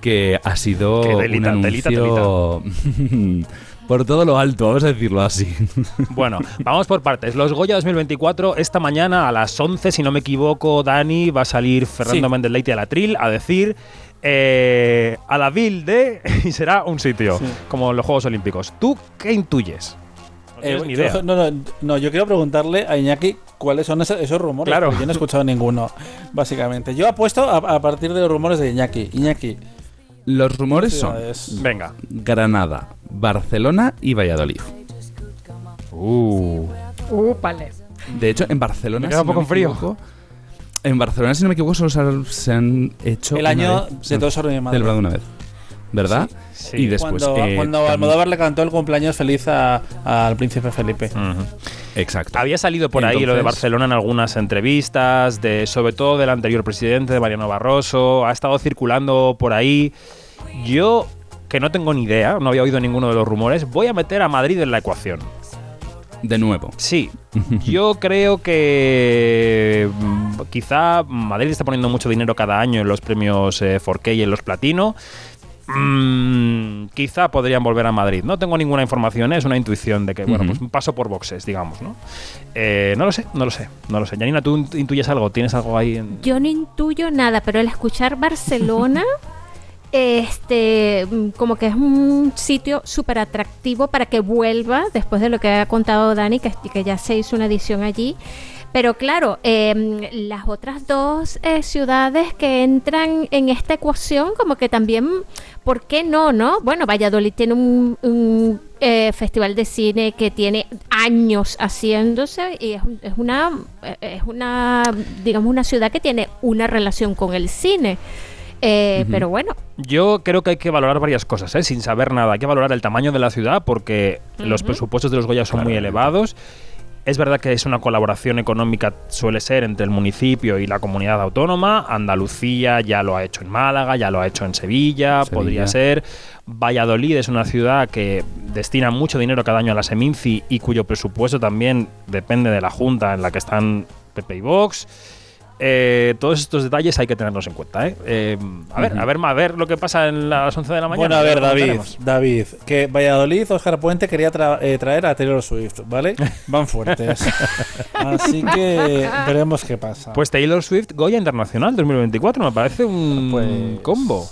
que ha sido Que un delita, delita, anuncio [laughs] [laughs] por todo lo alto, vamos a decirlo así. [laughs] Bueno, vamos por partes. Los Goya 2024, esta mañana a las 11, si no me equivoco, Dani, va a salir Fernando Sí. Méndez Leite a la tril a decir eh, a la vil de [laughs] y será un sitio, como en los Juegos Olímpicos. ¿Tú qué intuyes? No Eh, ni yo- idea. no, no, no, yo quiero preguntarle a Iñaki cuáles son esos, esos rumores. Claro. porque Yo no he escuchado ninguno, básicamente. Yo apuesto a, a partir de los rumores de Iñaki. Iñaki. Los rumores son? Venga. Granada, Barcelona y Valladolid. Uh. Úpale. De hecho, en Barcelona. Me queda un si no poco frío. equivoco, En Barcelona, si no me equivoco, solo se han, se han hecho. El una año vez, de han todo sobre mi madre. Celebrado una vez. ¿Verdad? Sí. Y después. cuando, eh, cuando también- Almodóvar le cantó el cumpleaños feliz a- al príncipe Felipe. Exacto. Había salido por ahí lo de Entonces- Barcelona en algunas entrevistas, de, sobre todo del anterior presidente, de Mariano Barroso. Ha estado circulando por ahí. Yo, que no tengo ni idea, no había oído ninguno de los rumores, voy a meter a Madrid en la ecuación. De nuevo. Sí, [laughs] yo creo que mm, quizá Madrid está poniendo mucho dinero cada año en los premios eh, 4K y en los platino. Mm, quizá podrían volver a Madrid. No tengo ninguna información, es una intuición de que, bueno, pues un paso por boxes, digamos, ¿no? Eh, no lo sé, no lo sé, no lo sé. Janina, ¿tú intuyes algo? ¿Tienes algo ahí? En... Yo no intuyo nada, pero el escuchar Barcelona, [laughs] este, mm, como que es un sitio súper atractivo para que vuelva, después de lo que ha contado Dani, que, que ya se hizo una edición allí. Pero claro, em, las otras dos eh, ciudades que entran en esta ecuación, como que también, ¿por qué no, no? Bueno, Valladolid tiene un, eh, festival de cine que tiene años haciéndose y es, es una, eh, es una, digamos, una ciudad que tiene una relación con el cine. Eh, Ujú. Pero bueno, Yo creo que hay que valorar varias cosas, ¿eh? sin saber nada. Hay que valorar el tamaño de la ciudad porque los Ujú. presupuestos de los Goya son muy elevados. Es verdad que es una colaboración económica, suele ser, entre el municipio y la comunidad autónoma. Andalucía ya lo ha hecho en Málaga, ya lo ha hecho en Sevilla, Sevilla. podría ser. Valladolid es una ciudad que destina mucho dinero cada año a la Seminci y cuyo presupuesto también depende de la junta en la que están Pepe y Vox. Eh, todos estos detalles hay que tenerlos en cuenta. ¿eh? Eh, a, ver, a ver, a ver lo que pasa en las 11 de la mañana. Bueno, a ver, David. David, que Valladolid, Oscar Puente quería tra- eh, traer a Taylor Swift, ¿vale? [laughs] Van fuertes. Así que veremos qué pasa. Pues Taylor Swift Goya Internacional 2024 me parece un Pues- combo.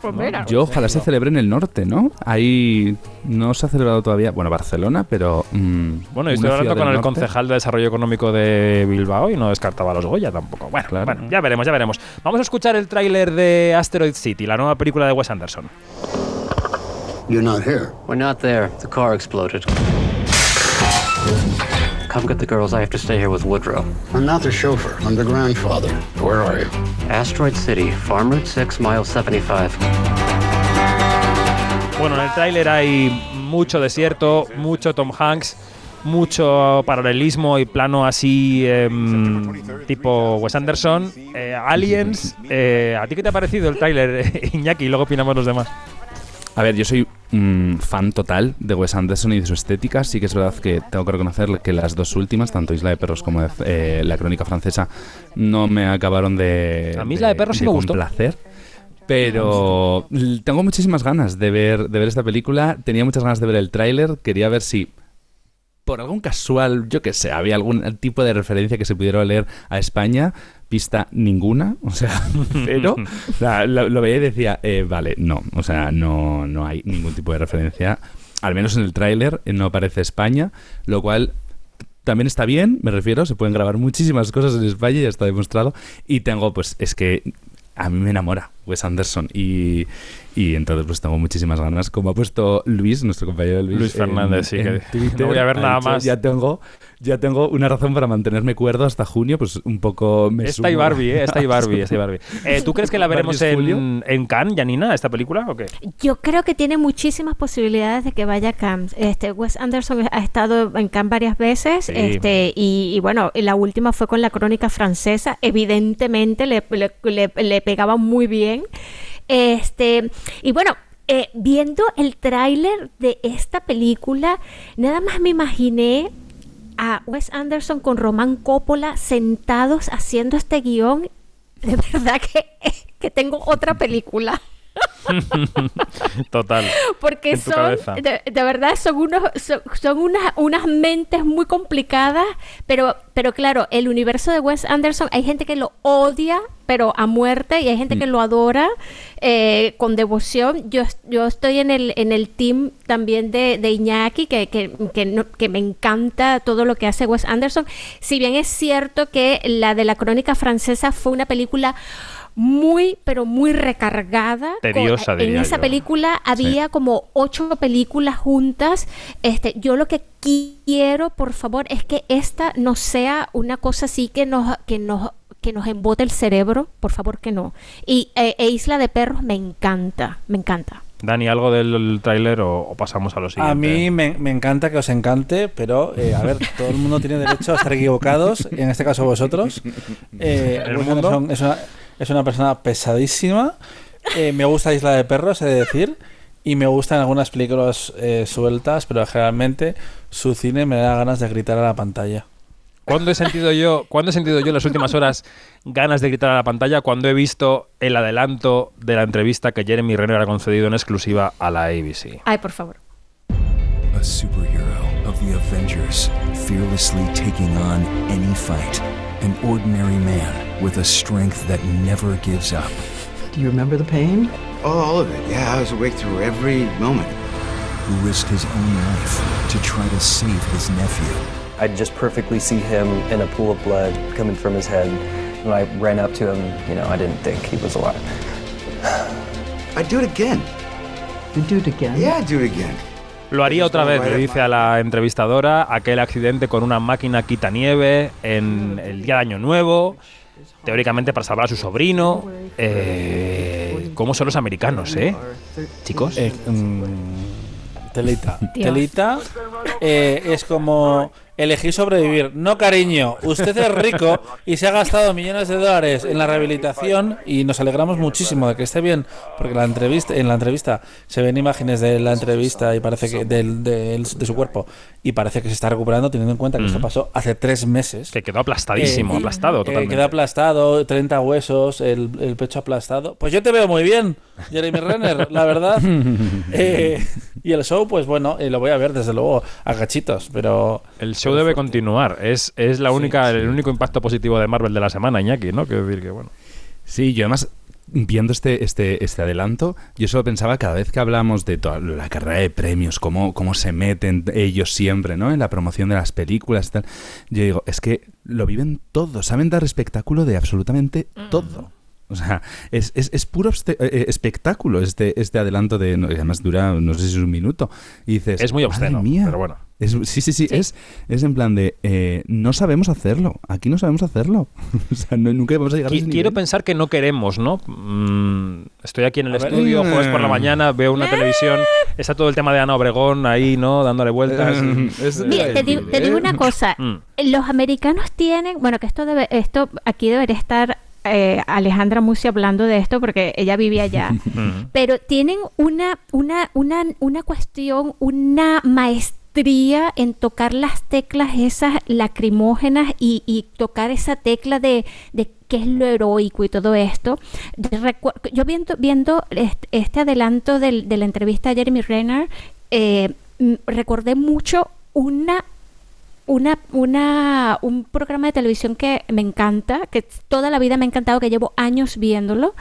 Pues mira. Yo ojalá se celebre en el norte, ¿no? Ahí no se ha celebrado todavía, bueno, Barcelona, pero... mm, Bueno, yo estoy hablando con el norte. concejal de Desarrollo Económico de Bilbao y no descartaba los Goya tampoco. Bueno, Claro. bueno, ya veremos, ya veremos. Vamos a escuchar el tráiler de Asteroid City, la nueva película de Wes Anderson. You're not here. We're not there. The car exploded. Come get the girls. I have to stay here with Woodrow. I'm not the chauffeur. I'm the grandfather. Where are you? Asteroid City, Farm Route 6, mile 75. Bueno, en el tráiler hay mucho desierto, mucho Tom Hanks, mucho paralelismo y plano así em, tipo Wes Anderson, eh, Aliens. eh, ¿A ti qué te ha parecido el tráiler, [laughs] Iñaki? Y luego opinamos los demás. A ver, yo soy mm, fan total de Wes Anderson y de su estética. Sí que es verdad que tengo que reconocer que las dos últimas, tanto Isla de Perros como eh, La Crónica Francesa, no me acabaron de. A mí Isla de Perros sí me gustó. complacer. Pero tengo muchísimas ganas de ver, de ver esta película. Tenía muchas ganas de ver el tráiler. Quería ver si por algún casual, yo que sé, había algún tipo de referencia que se pudiera leer a España. Pista ninguna, [laughs] o sea, pero o sea, lo, veía y decía, eh, vale, no, o sea, no, no hay ningún tipo de referencia. Al menos en el tráiler eh, no aparece España, lo cual también está bien, me refiero, se pueden grabar muchísimas cosas en España, ya está demostrado. Y tengo, pues, es que a mí me enamora Wes Anderson. Y, y entonces pues tengo muchísimas ganas. Como ha puesto Luis, nuestro compañero Luis, Luis Fernández, sí, que no voy a ver nada más. Ya tengo, ya tengo una razón para mantenerme cuerdo hasta junio, pues un poco me Esta y. Barbie, ¿eh? Esta y Barbie, esta y Barbie. [laughs] Eh, ¿Tú crees que la veremos en, en Cannes, Janina, esta película o qué? Yo creo que tiene muchísimas posibilidades de que vaya a Cannes. Este, Wes Anderson ha estado en Cannes varias veces, Sí. este, y, y bueno, la última fue con la crónica francesa. Evidentemente le, le- le- le pegaba muy bien. Este, y bueno, eh, viendo el tráiler de esta película, nada más me imaginé a Wes Anderson con Román Coppola sentados haciendo este guion. De verdad que, [laughs] que tengo otra película. [laughs] Total. Porque son, de, de verdad, son unos, son, son unas, unas mentes muy complicadas, pero, pero claro, el universo de Wes Anderson, hay gente que lo odia, pero a muerte, y hay gente que lo adora eh, con devoción. Yo, yo estoy en el, en el team también de, de Iñaki, que, que, que, no- que me encanta todo lo que hace Wes Anderson. Si bien es cierto que la de la crónica francesa fue una película muy, pero muy recargada. con- Tediosa, en diría esa yo. película había como ocho películas juntas. Este, yo lo que quiero, por favor, es que esta no sea una cosa así que nos, que nos, que nos embote el cerebro. Por favor, que no. Y eh, e Isla de Perros me encanta, me encanta. Dani, ¿algo del tráiler o, o pasamos a lo siguiente? A mí me, me encanta que os encante, pero eh, a ver, [laughs] todo el mundo tiene derecho a estar equivocados, en este caso vosotros. Eh, ¿El mundo? Anderson es una, es una persona pesadísima. Eh, me gusta Isla de Perros, he de decir, y me gustan algunas películas eh, sueltas, pero generalmente su cine me da ganas de gritar a la pantalla. ¿Cuándo he sentido yo, cuándo he sentido yo en las últimas horas ganas de gritar a la pantalla? Cuando he visto el adelanto de la entrevista que Jeremy Renner ha concedido en exclusiva a la ABC. Ay, por favor. A superhero of the Avengers, fearlessly taking on any fight. An ordinary man with a strength that never gives up. Do you remember the pain? Oh, all of it. Yeah, I was awake through every moment. Who risked his own life to try to save his nephew. I just perfectly see him in a pool of blood coming from his head. When I ran up to him, you know, I didn't think he was alive. [sighs] I'd do it again. You'd do it again? Yeah, I'd do it again. Lo haría otra vez, le dice a la entrevistadora, aquel accidente con una máquina quitanieve en el día de Año Nuevo, teóricamente para salvar a su sobrino. Eh, ¿Cómo son los americanos, eh? Chicos. Eh, mm, telita. Dios. Telita eh, es como elegir sobrevivir. No, cariño, usted es rico y se ha gastado millones de dólares en la rehabilitación y nos alegramos muchísimo de que esté bien, porque la entrevista, en la entrevista se ven imágenes de la entrevista y parece que del- del- de su cuerpo y parece que se está recuperando teniendo en cuenta que esto Ujú. pasó hace tres meses. Que quedó aplastadísimo, Eh, aplastado eh, totalmente. quedó aplastado, 30 huesos, el, el pecho aplastado. Pues yo te veo muy bien, Jeremy Renner, la verdad. [laughs] Eh, y el show, pues bueno, eh, lo voy a ver desde luego a gachitos, pero... El show debe continuar. Es, es la única, el único impacto positivo de Marvel de la semana, Iñaki, ¿no? Quiero decir que, bueno. Sí, yo además, viendo este, este, este adelanto, yo solo pensaba cada vez que hablamos de toda la carrera de premios, cómo, cómo se meten ellos siempre, ¿no? En la promoción de las películas y tal. Yo digo, es que lo viven todo, saben dar espectáculo de absolutamente todo. O sea, es, es, es puro obste- eh, espectáculo este, este adelanto de. además dura, no sé si es un minuto. Y dices. Es muy "Madre obsceno, mía". pero bueno. Es- sí, sí, sí, Es, es en plan de. eh, no sabemos hacerlo. Aquí no sabemos hacerlo. [laughs] o sea, no- nunca vamos a llegar a Qui- ese Quiero nivel. pensar que no queremos, ¿no? Mm, estoy aquí en el A ver. estudio, jueves por la Mm. mañana, veo una televisión, está todo el tema de Ana Obregón ahí, ¿no? Dándole vueltas. [laughs] Es- Mira, te, digo- te digo una [laughs] cosa. Mm. Los americanos tienen, bueno, que esto debe, esto aquí debería estar eh, Alejandra Musi hablando de esto porque ella vive allá. [laughs] Pero tienen una, una, una, una cuestión, una maestría en tocar las teclas esas lacrimógenas y, y tocar esa tecla de, de qué es lo heroico y todo esto. Recu- Yo viendo, viendo este, adelanto del- de la entrevista a Jeremy Renner, eh, mm, recordé mucho una una, una, un programa de televisión que me encanta, que toda la vida me ha encantado, que llevo años viéndolo,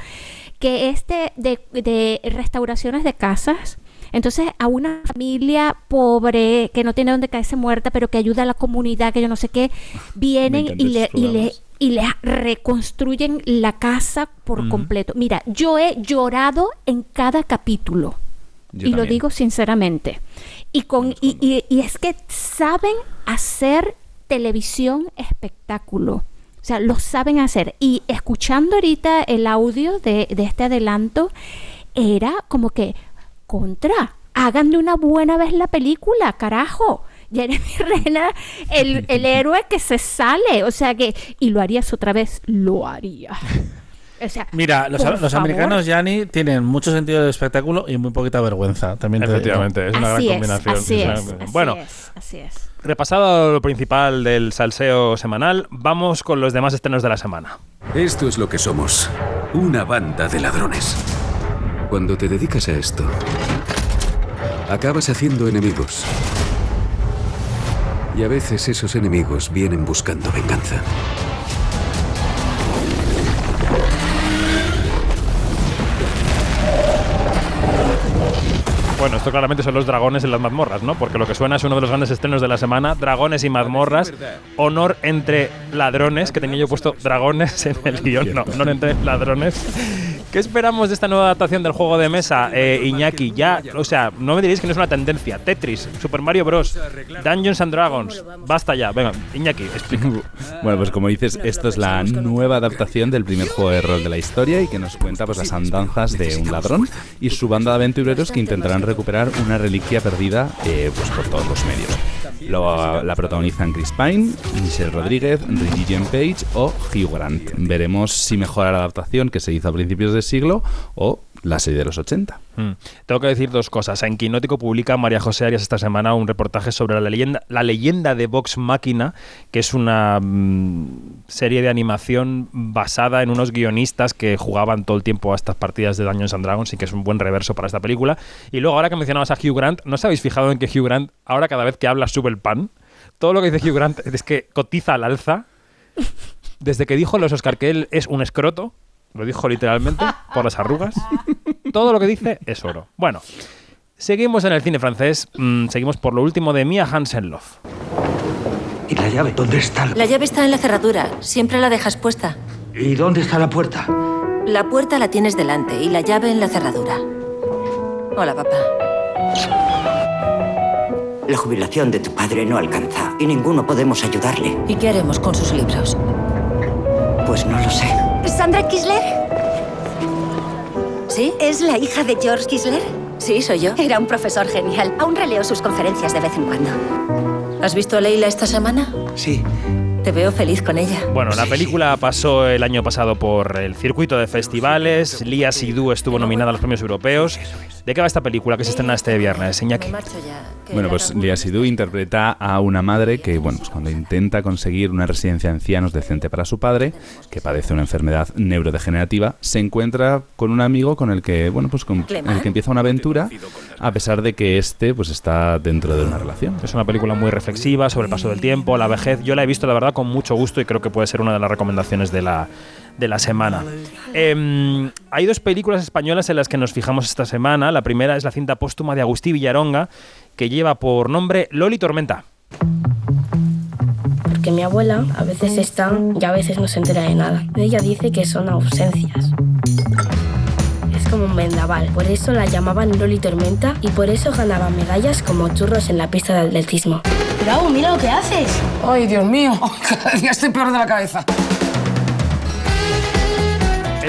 que es de, de, de restauraciones de casas. Entonces, a una familia pobre que no tiene donde caerse muerta, pero que ayuda a la comunidad, que yo no sé qué, vienen y le, y le y le reconstruyen la casa por completo. Mira, yo he llorado en cada capítulo. Yo y lo digo sinceramente. Y, con, y, y- y es que saben hacer televisión espectáculo. O sea, lo saben hacer. Y escuchando ahorita el audio de, de este adelanto, era como que, contra, háganle una buena vez la película, carajo. [laughs] Jeremy Renner, el, el [laughs] héroe que se sale. O sea que, y lo harías otra vez, lo haría. [laughs] O sea, Mira, los, los americanos, Yanni, tienen mucho sentido del espectáculo y muy poquita vergüenza. También te. Efectivamente, es una Así gran es, combinación. así es, sinceramente. así bueno, es, así es. repasado lo principal del salseo semanal, vamos con los demás estrenos de la semana. Esto es lo que somos. Una banda de ladrones. Cuando te dedicas a esto, acabas haciendo enemigos. Y a veces esos enemigos vienen buscando venganza. Bueno, esto claramente son los dragones en las mazmorras, ¿no? Porque lo que suena es uno de los grandes estrenos de la semana, Dragones y mazmorras, honor entre ladrones, que tenía yo puesto dragones en el guion, no, honor entre ladrones. ¿Qué esperamos de esta nueva adaptación del juego de mesa, eh, Iñaki? Ya, o sea, no me diréis que no es una tendencia. Tetris, Super Mario Bros, Dungeons and Dragons, basta ya. Venga, Iñaki, explica. [laughs] Bueno, pues como dices, esto es la nueva adaptación del primer juego de rol de la historia y que nos cuenta pues, las andanzas de un ladrón y su banda de aventureros que intentarán recuperar una reliquia perdida eh, pues, por todos los medios. Lo- la protagonizan Chris Pine, Michelle Rodríguez, Reggie Page o Hugh Grant. Veremos si mejora la adaptación que se hizo a principios del siglo o la serie de los 80. Mm. Tengo que decir dos cosas. En Quinótico publica María José Arias esta semana un reportaje sobre la leyenda, la leyenda de Vox Máquina, que es una mm, serie de animación basada en unos guionistas que jugaban todo el tiempo a estas partidas de Dungeons and Dragons y que es un buen reverso para esta película. Y luego, ahora que mencionabas a Hugh Grant, ¿no os habéis fijado en que Hugh Grant, ahora cada vez que habla, sube el pan? Todo lo que dice Hugh Grant es que cotiza al alza. Desde que dijo los Oscar que él es un escroto, lo dijo literalmente, por las arrugas. [laughs] Todo lo que dice es oro. Bueno, seguimos en el cine francés. mm, seguimos por lo último de Mia Hansen-Loff. ¿Y la llave? ¿Dónde está? La llave está en la cerradura. Siempre la dejas puesta. ¿Y dónde está la puerta? La puerta la tienes delante y la llave en la cerradura. Hola, papá. La jubilación de tu padre no alcanza y ninguno podemos ayudarle. ¿Y qué haremos con sus libros? Pues no lo sé. ¿Sandra Kisler? ¿Sí? ¿Es la hija de George Kisler? Sí, soy yo. Era un profesor genial. Aún releo sus conferencias de vez en cuando. ¿Has visto a Leila esta semana? Sí. Te veo feliz con ella. Bueno, la película pasó el año pasado por el circuito de festivales. Lia Sidhu estuvo nominada a los premios europeos. ¿De qué va esta película que se estrena este viernes, Iñaki? Bueno, pues Lia Sidhu interpreta a una madre que, bueno, pues cuando intenta conseguir una residencia de ancianos decente para su padre, que padece una enfermedad neurodegenerativa, se encuentra con un amigo con el que, bueno, pues con el que empieza una aventura, a pesar de que este, pues está dentro de una relación. Es una película muy reflexiva sobre el paso del tiempo, la vejez. Yo la he visto, la verdad, con mucho gusto y creo que puede ser una de las recomendaciones de la, de la semana. Em, hay dos películas españolas en las que nos fijamos esta semana. La primera es la cinta póstuma de Agustí Villaronga, que lleva por nombre Loli Tormenta. Porque mi abuela a veces está y a veces no se entera de nada. Ella dice que son ausencias. Es como un vendaval, por eso la llamaban Loli Tormenta y por eso ganaba medallas como churros en la pista de atletismo. Bravo, mira lo que haces. Ay, Dios mío, [laughs] cada día estoy peor de la cabeza.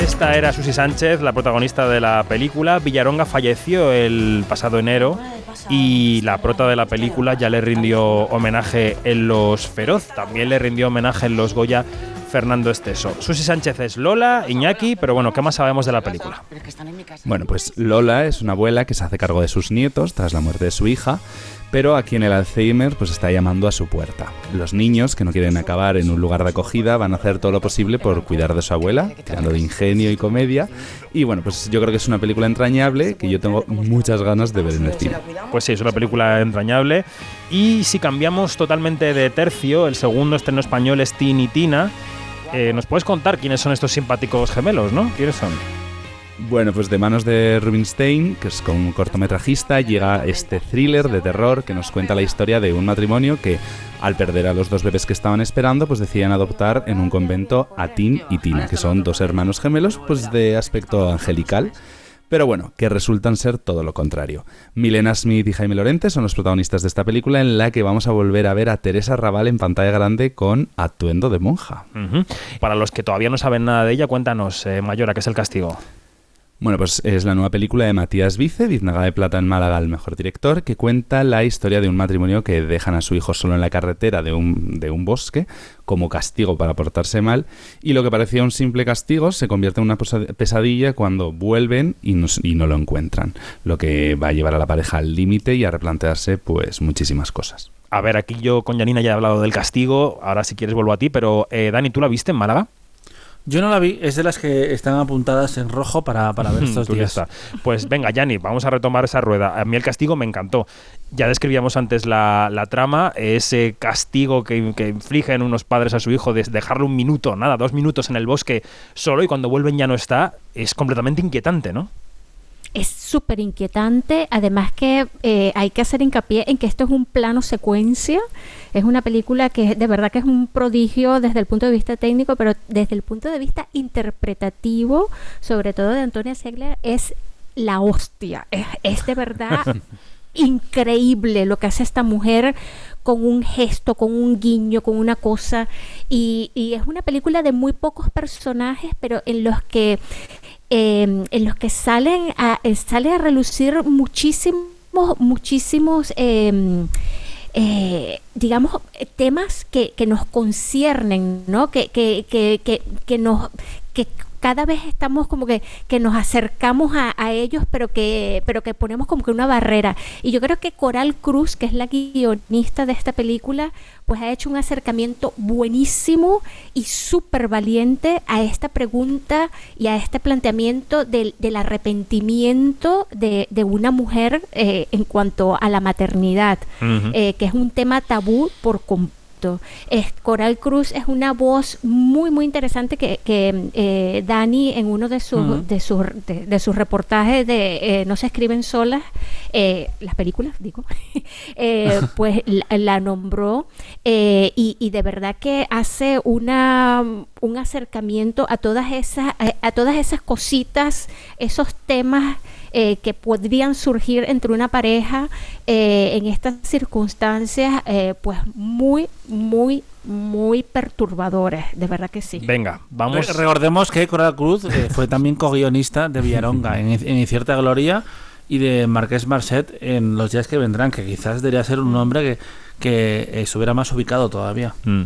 Esta era Susi Sánchez, la protagonista de la película. Villaronga falleció el pasado enero y la prota de la película ya le rindió homenaje en Los Feroz. También le rindió homenaje en Los Goya Fernando Esteso. Susi Sánchez es Lola, Iñaki, pero bueno, ¿qué más sabemos de la película? Bueno, pues Lola es una abuela que se hace cargo de sus nietos tras la muerte de su hija, pero a quien el Alzheimer pues está llamando a su puerta. Los niños que no quieren acabar en un lugar de acogida van a hacer todo lo posible por cuidar de su abuela, tirando de ingenio y comedia. Y bueno, pues yo creo que es una película entrañable que yo tengo muchas ganas de ver en el cine. Pues sí, es una película entrañable. Y si cambiamos totalmente de tercio, el segundo estreno español es Tin y Tina. Eh, ¿Nos puedes contar quiénes son estos simpáticos gemelos, no? ¿Quiénes son? Bueno, pues de manos de Rubinstein, que es como un cortometrajista, llega este thriller de terror que nos cuenta la historia de un matrimonio que, al perder a los dos bebés que estaban esperando, pues deciden adoptar en un convento a Tim y Tina, que son dos hermanos gemelos, pues de aspecto angelical. Pero bueno, que resultan ser todo lo contrario. Milena Smith y Jaime Lorente son los protagonistas de esta película en la que vamos a volver a ver a Teresa Raval en pantalla grande con Atuendo de monja. Para los que todavía no saben nada de ella, cuéntanos, eh, Mayora, ¿qué es el castigo? Bueno, pues es la nueva película de Matías Vice, Biznaga de Plata en Málaga, el mejor director, que cuenta la historia de un matrimonio que dejan a su hijo solo en la carretera de un, de un bosque como castigo para portarse mal y lo que parecía un simple castigo se convierte en una pesadilla cuando vuelven y no, y no lo encuentran, lo que va a llevar a la pareja al límite y a replantearse pues muchísimas cosas. A ver, aquí yo con Janina ya he hablado del castigo, ahora si quieres vuelvo a ti, pero eh, Dani, ¿tú la viste en Málaga? Yo no la vi, es de las que están apuntadas en rojo para, para ver estos días. Pues venga, Yanni, vamos a retomar esa rueda. A mí el castigo me encantó. Ya describíamos antes la, la trama, ese castigo que, que infligen unos padres a su hijo de dejarlo un minuto, nada, dos minutos en el bosque solo y cuando vuelven ya no está, es completamente inquietante, ¿no? Es súper inquietante, además que eh, hay que hacer hincapié en que esto es un plano secuencia, es una película que de verdad que es un prodigio desde el punto de vista técnico, pero desde el punto de vista interpretativo, sobre todo de Antonia Segler, es la hostia, es, es de verdad [laughs] increíble lo que hace esta mujer con un gesto, con un guiño, con una cosa. Y, y es una película de muy pocos personajes, pero en los que, eh, en los que salen a, eh, sale a relucir muchísimos, muchísimos. eh, eh, digamos, temas que, que nos conciernen, ¿no? Que, que, que, que, que nos que cada vez estamos como que, que nos acercamos a, a ellos, pero que, pero que ponemos como que una barrera. Y yo creo que Coral Cruz, que es la guionista de esta película, pues ha hecho un acercamiento buenísimo y súper valiente a esta pregunta y a este planteamiento del, del arrepentimiento de, de una mujer eh, en cuanto a la maternidad, eh, que es un tema tabú por completo. Es, Coral Cruz es una voz muy muy interesante que, que, eh, Dani en uno de sus de sus de, de sus reportajes de eh, no se escriben solas eh, las películas digo [laughs] [laughs] pues la, la nombró y, y de verdad que hace una un acercamiento a todas esas a, a todas esas cositas esos temas eh, que podrían surgir entre una pareja eh, en estas circunstancias, eh, pues muy, muy, muy perturbadoras, de verdad que sí. Venga, vamos. Re- Recordemos que Coral Cruz eh, fue también co-guionista de Villaronga en, en Cierta Gloria y de Marqués Marcet en Los días que vendrán, que quizás debería ser un nombre que, que eh, estuviera más ubicado todavía. Mm.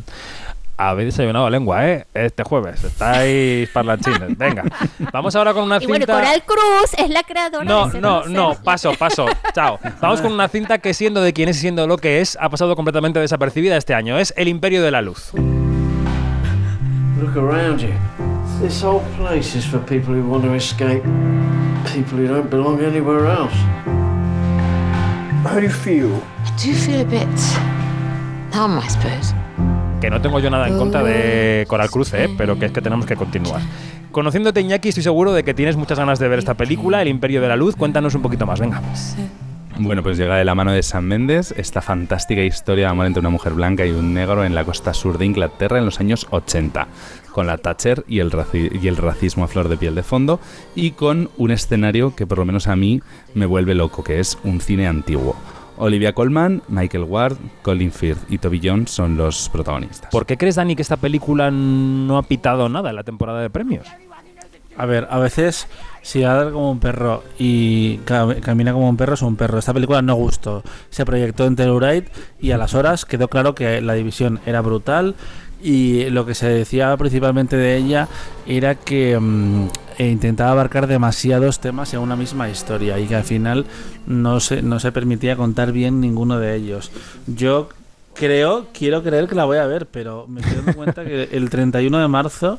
Habéis desayunado lengua, ¿eh? Este jueves. Estáis parlanchines. [laughs] Venga. Vamos ahora con una Y cinta... bueno, Coral Cruz es la creadora No, de no, 007. no, paso, paso. Chao. Vamos con una cinta que siendo de quien es y siendo lo que es, ha pasado completamente desapercibida este año. Es El Imperio de la Luz. Look around you. This whole place is for people who want to escape. People who don't belong anywhere else. How do you feel? I do feel a bit numb, I suppose. Que no tengo yo nada en contra de Coral Cruz, ¿eh? pero que es que tenemos que continuar. Conociéndote, Iñaki, estoy seguro de que tienes muchas ganas de ver esta película, El Imperio de la Luz. Cuéntanos un poquito más, venga. Bueno, pues llega de la mano de Sam Mendes esta fantástica historia de amor entre una mujer blanca y un negro en la costa sur de Inglaterra en los años 80, con la Thatcher y el, raci- y el racismo a flor de piel de fondo, y con un escenario que por lo menos a mí me vuelve loco, que es un cine antiguo. Olivia Colman, Michael Ward, Colin Firth y Toby Jones son los protagonistas. ¿Por qué crees, Dani, que esta película no ha pitado nada en la temporada de premios? A ver, a veces si ladra como un perro y ca- camina como un perro es un perro. Esta película no gustó. Se proyectó en Telluride y a las horas quedó claro que la división era brutal y lo que se decía principalmente de ella era que mm, e intentaba abarcar demasiados temas en una misma historia y que al final no se, no se permitía contar bien ninguno de ellos. Yo creo, quiero creer que la voy a ver, pero me estoy dando cuenta que [laughs] el 31 de marzo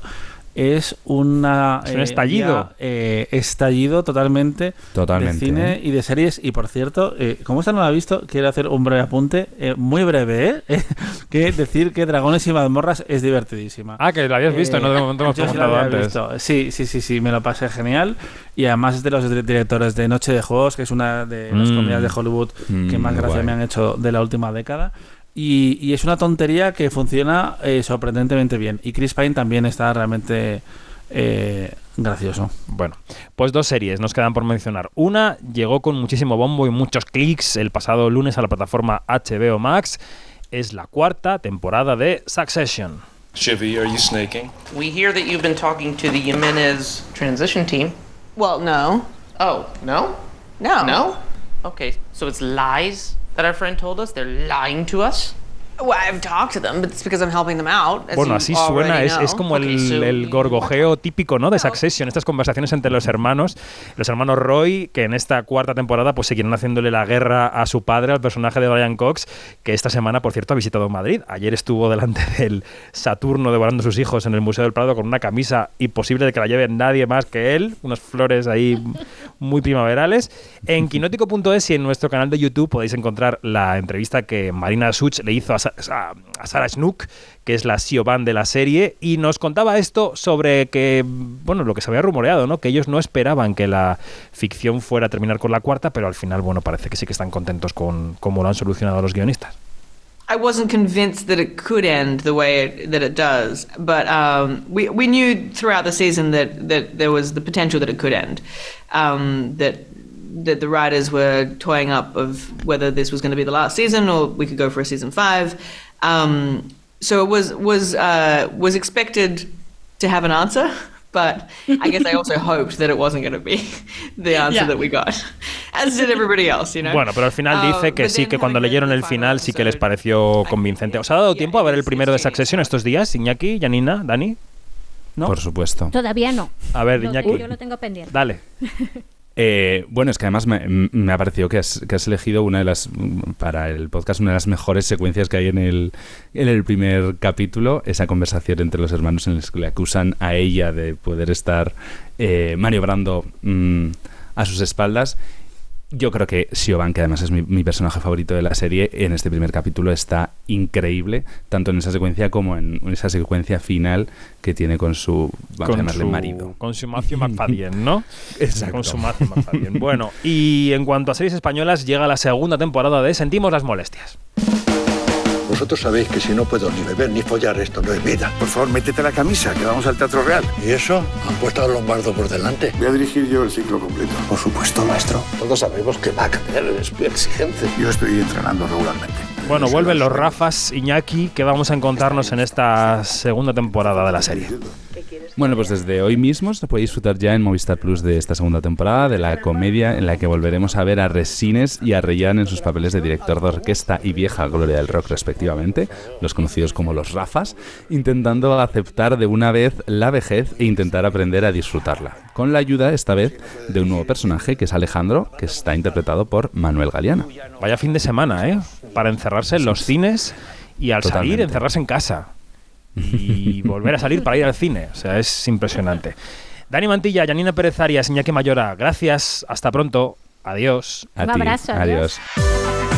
es una Es un estallido. ya, eh, estallido totalmente, Totalmente, de cine ¿eh? y de series y por cierto eh, como esta no la ha visto quiero hacer un breve apunte eh, muy breve ¿eh? [laughs] que decir que Dragones y mazmorras es divertidísima Ah, que lo habías visto, no de momento hemos la había antes. visto. sí sí sí sí me lo pasé genial y además es de los dire- directores de Noche de Juegos que es una de las Mm. comedias de Hollywood que Mm, más gracia guay. me han hecho de la última década y, y es una tontería que funciona eh, sorprendentemente bien. Y Chris Pine también está realmente eh, gracioso. Bueno, pues dos series nos quedan por mencionar. Una llegó con muchísimo bombo y muchos clics el pasado lunes a la plataforma HBO Max. Es la cuarta temporada de Succession. Chivy, are you snaking? We hear that you've been talking to the Jimenez transition team. Well, no. Oh, no? No. No? Okay, so it's lies that our friend told us? They're lying to us? Well, I've talked to them, but it's because I'm helping them out. as Bueno, así suena, es, es como Okay, el, so- el gorgojeo típico ¿no? de Succession, estas conversaciones entre los hermanos, los hermanos Roy, que en esta cuarta temporada pues seguirán haciéndole la guerra a su padre, al personaje de Brian Cox, que esta semana, por cierto, ha visitado Madrid. Ayer estuvo delante [laughs] del Saturno devorando a sus hijos en el Museo del Prado con una camisa imposible de que la lleve nadie más que él, unas flores ahí [laughs] muy primaverales. En quinótico.es y en nuestro canal de YouTube podéis encontrar la entrevista que Marina Such le hizo a, a- a Sarah Snook, que es la Siobhan de la serie, y nos contaba esto sobre que, bueno, lo que se había rumoreado, ¿no? Que ellos no esperaban que la ficción fuera a terminar con la cuarta, pero al final, bueno, parece que sí que están contentos con cómo lo han solucionado los guionistas. I wasn't convinced that it could end the way it, that it does, but um, we we knew throughout the season that that there was the potential that it could end. Um, that that the writers were toying up of whether this was going to be the last season or we could go for a season five. Um, so it was was uh, was expected to have an answer. [laughs] But I guess I also [laughs] hoped that it wasn't going to be [laughs] the answer Yeah. that we got, as did everybody else, you know. Bueno, pero al final Uh, dice que but sí, que cuando leyeron el final sí que les pareció convincente. ¿Os ha dado tiempo a ver el primero de Succession estos días, Iñaki, Janina, Dani? ¿No? Por supuesto. Todavía no. A ver, Iñaki. Yo lo tengo pendiente. Dale. Eh, bueno, es que además me, ha parecido que has, que elegido una de las, para el podcast, una de las mejores secuencias que hay en el, en el primer capítulo, esa conversación entre los hermanos en la que le acusan a ella de poder estar eh, maniobrando mm, a sus espaldas. Yo creo que Siobhan, que además es mi, mi personaje favorito de la serie, en este primer capítulo está increíble, tanto en esa secuencia como en esa secuencia final que tiene con su, vamos a con llamarle su, marido. Con su Matthew McFadden, ¿no? [laughs] Exacto. Con su Matthew McFadden. Bueno, y en cuanto a series españolas, llega la segunda temporada de Sentimos las molestias. Vosotros sabéis que si no puedo ni beber ni follar, esto no es vida. Por favor, métete la camisa, que vamos al Teatro Real. ¿Y eso? Han puesto a Lombardo por delante. Voy a dirigir yo el ciclo completo. Por supuesto, maestro. Todos sabemos que va a cambiar, es muy exigente. Yo estoy entrenando regularmente. Bueno, vuelven los Rafas, Iñaki, que vamos a encontrarnos en esta segunda temporada de la serie. Bueno, pues desde hoy mismo se puede disfrutar ya en Movistar Plus de esta segunda temporada de la comedia en la que volveremos a ver a Resines y a Reyán en sus papeles de director de orquesta y vieja gloria del rock respectivamente, los conocidos como los Rafas, intentando aceptar de una vez la vejez e intentar aprender a disfrutarla, con la ayuda esta vez de un nuevo personaje que es Alejandro, que está interpretado por Manuel Galeana. Vaya fin de semana, ¿eh? Para encerrarse en los cines y al salir encerrarse en casa. Y [laughs] volver a salir para ir al cine. O sea, es impresionante. Dani Mantilla, Janina Pérez Arias, Iñaki Mayora, gracias. Hasta pronto. Adiós. A Un ti. abrazo, adiós. adiós.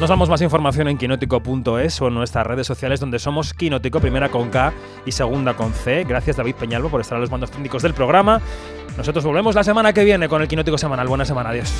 Nos damos más información en quinótico.es o en nuestras redes sociales donde somos Quinótico, primera con K y segunda con C. Gracias David Peñalvo por estar a los mandos técnicos del programa. Nosotros volvemos la semana que viene con el Quinótico Semanal. Buena semana, adiós.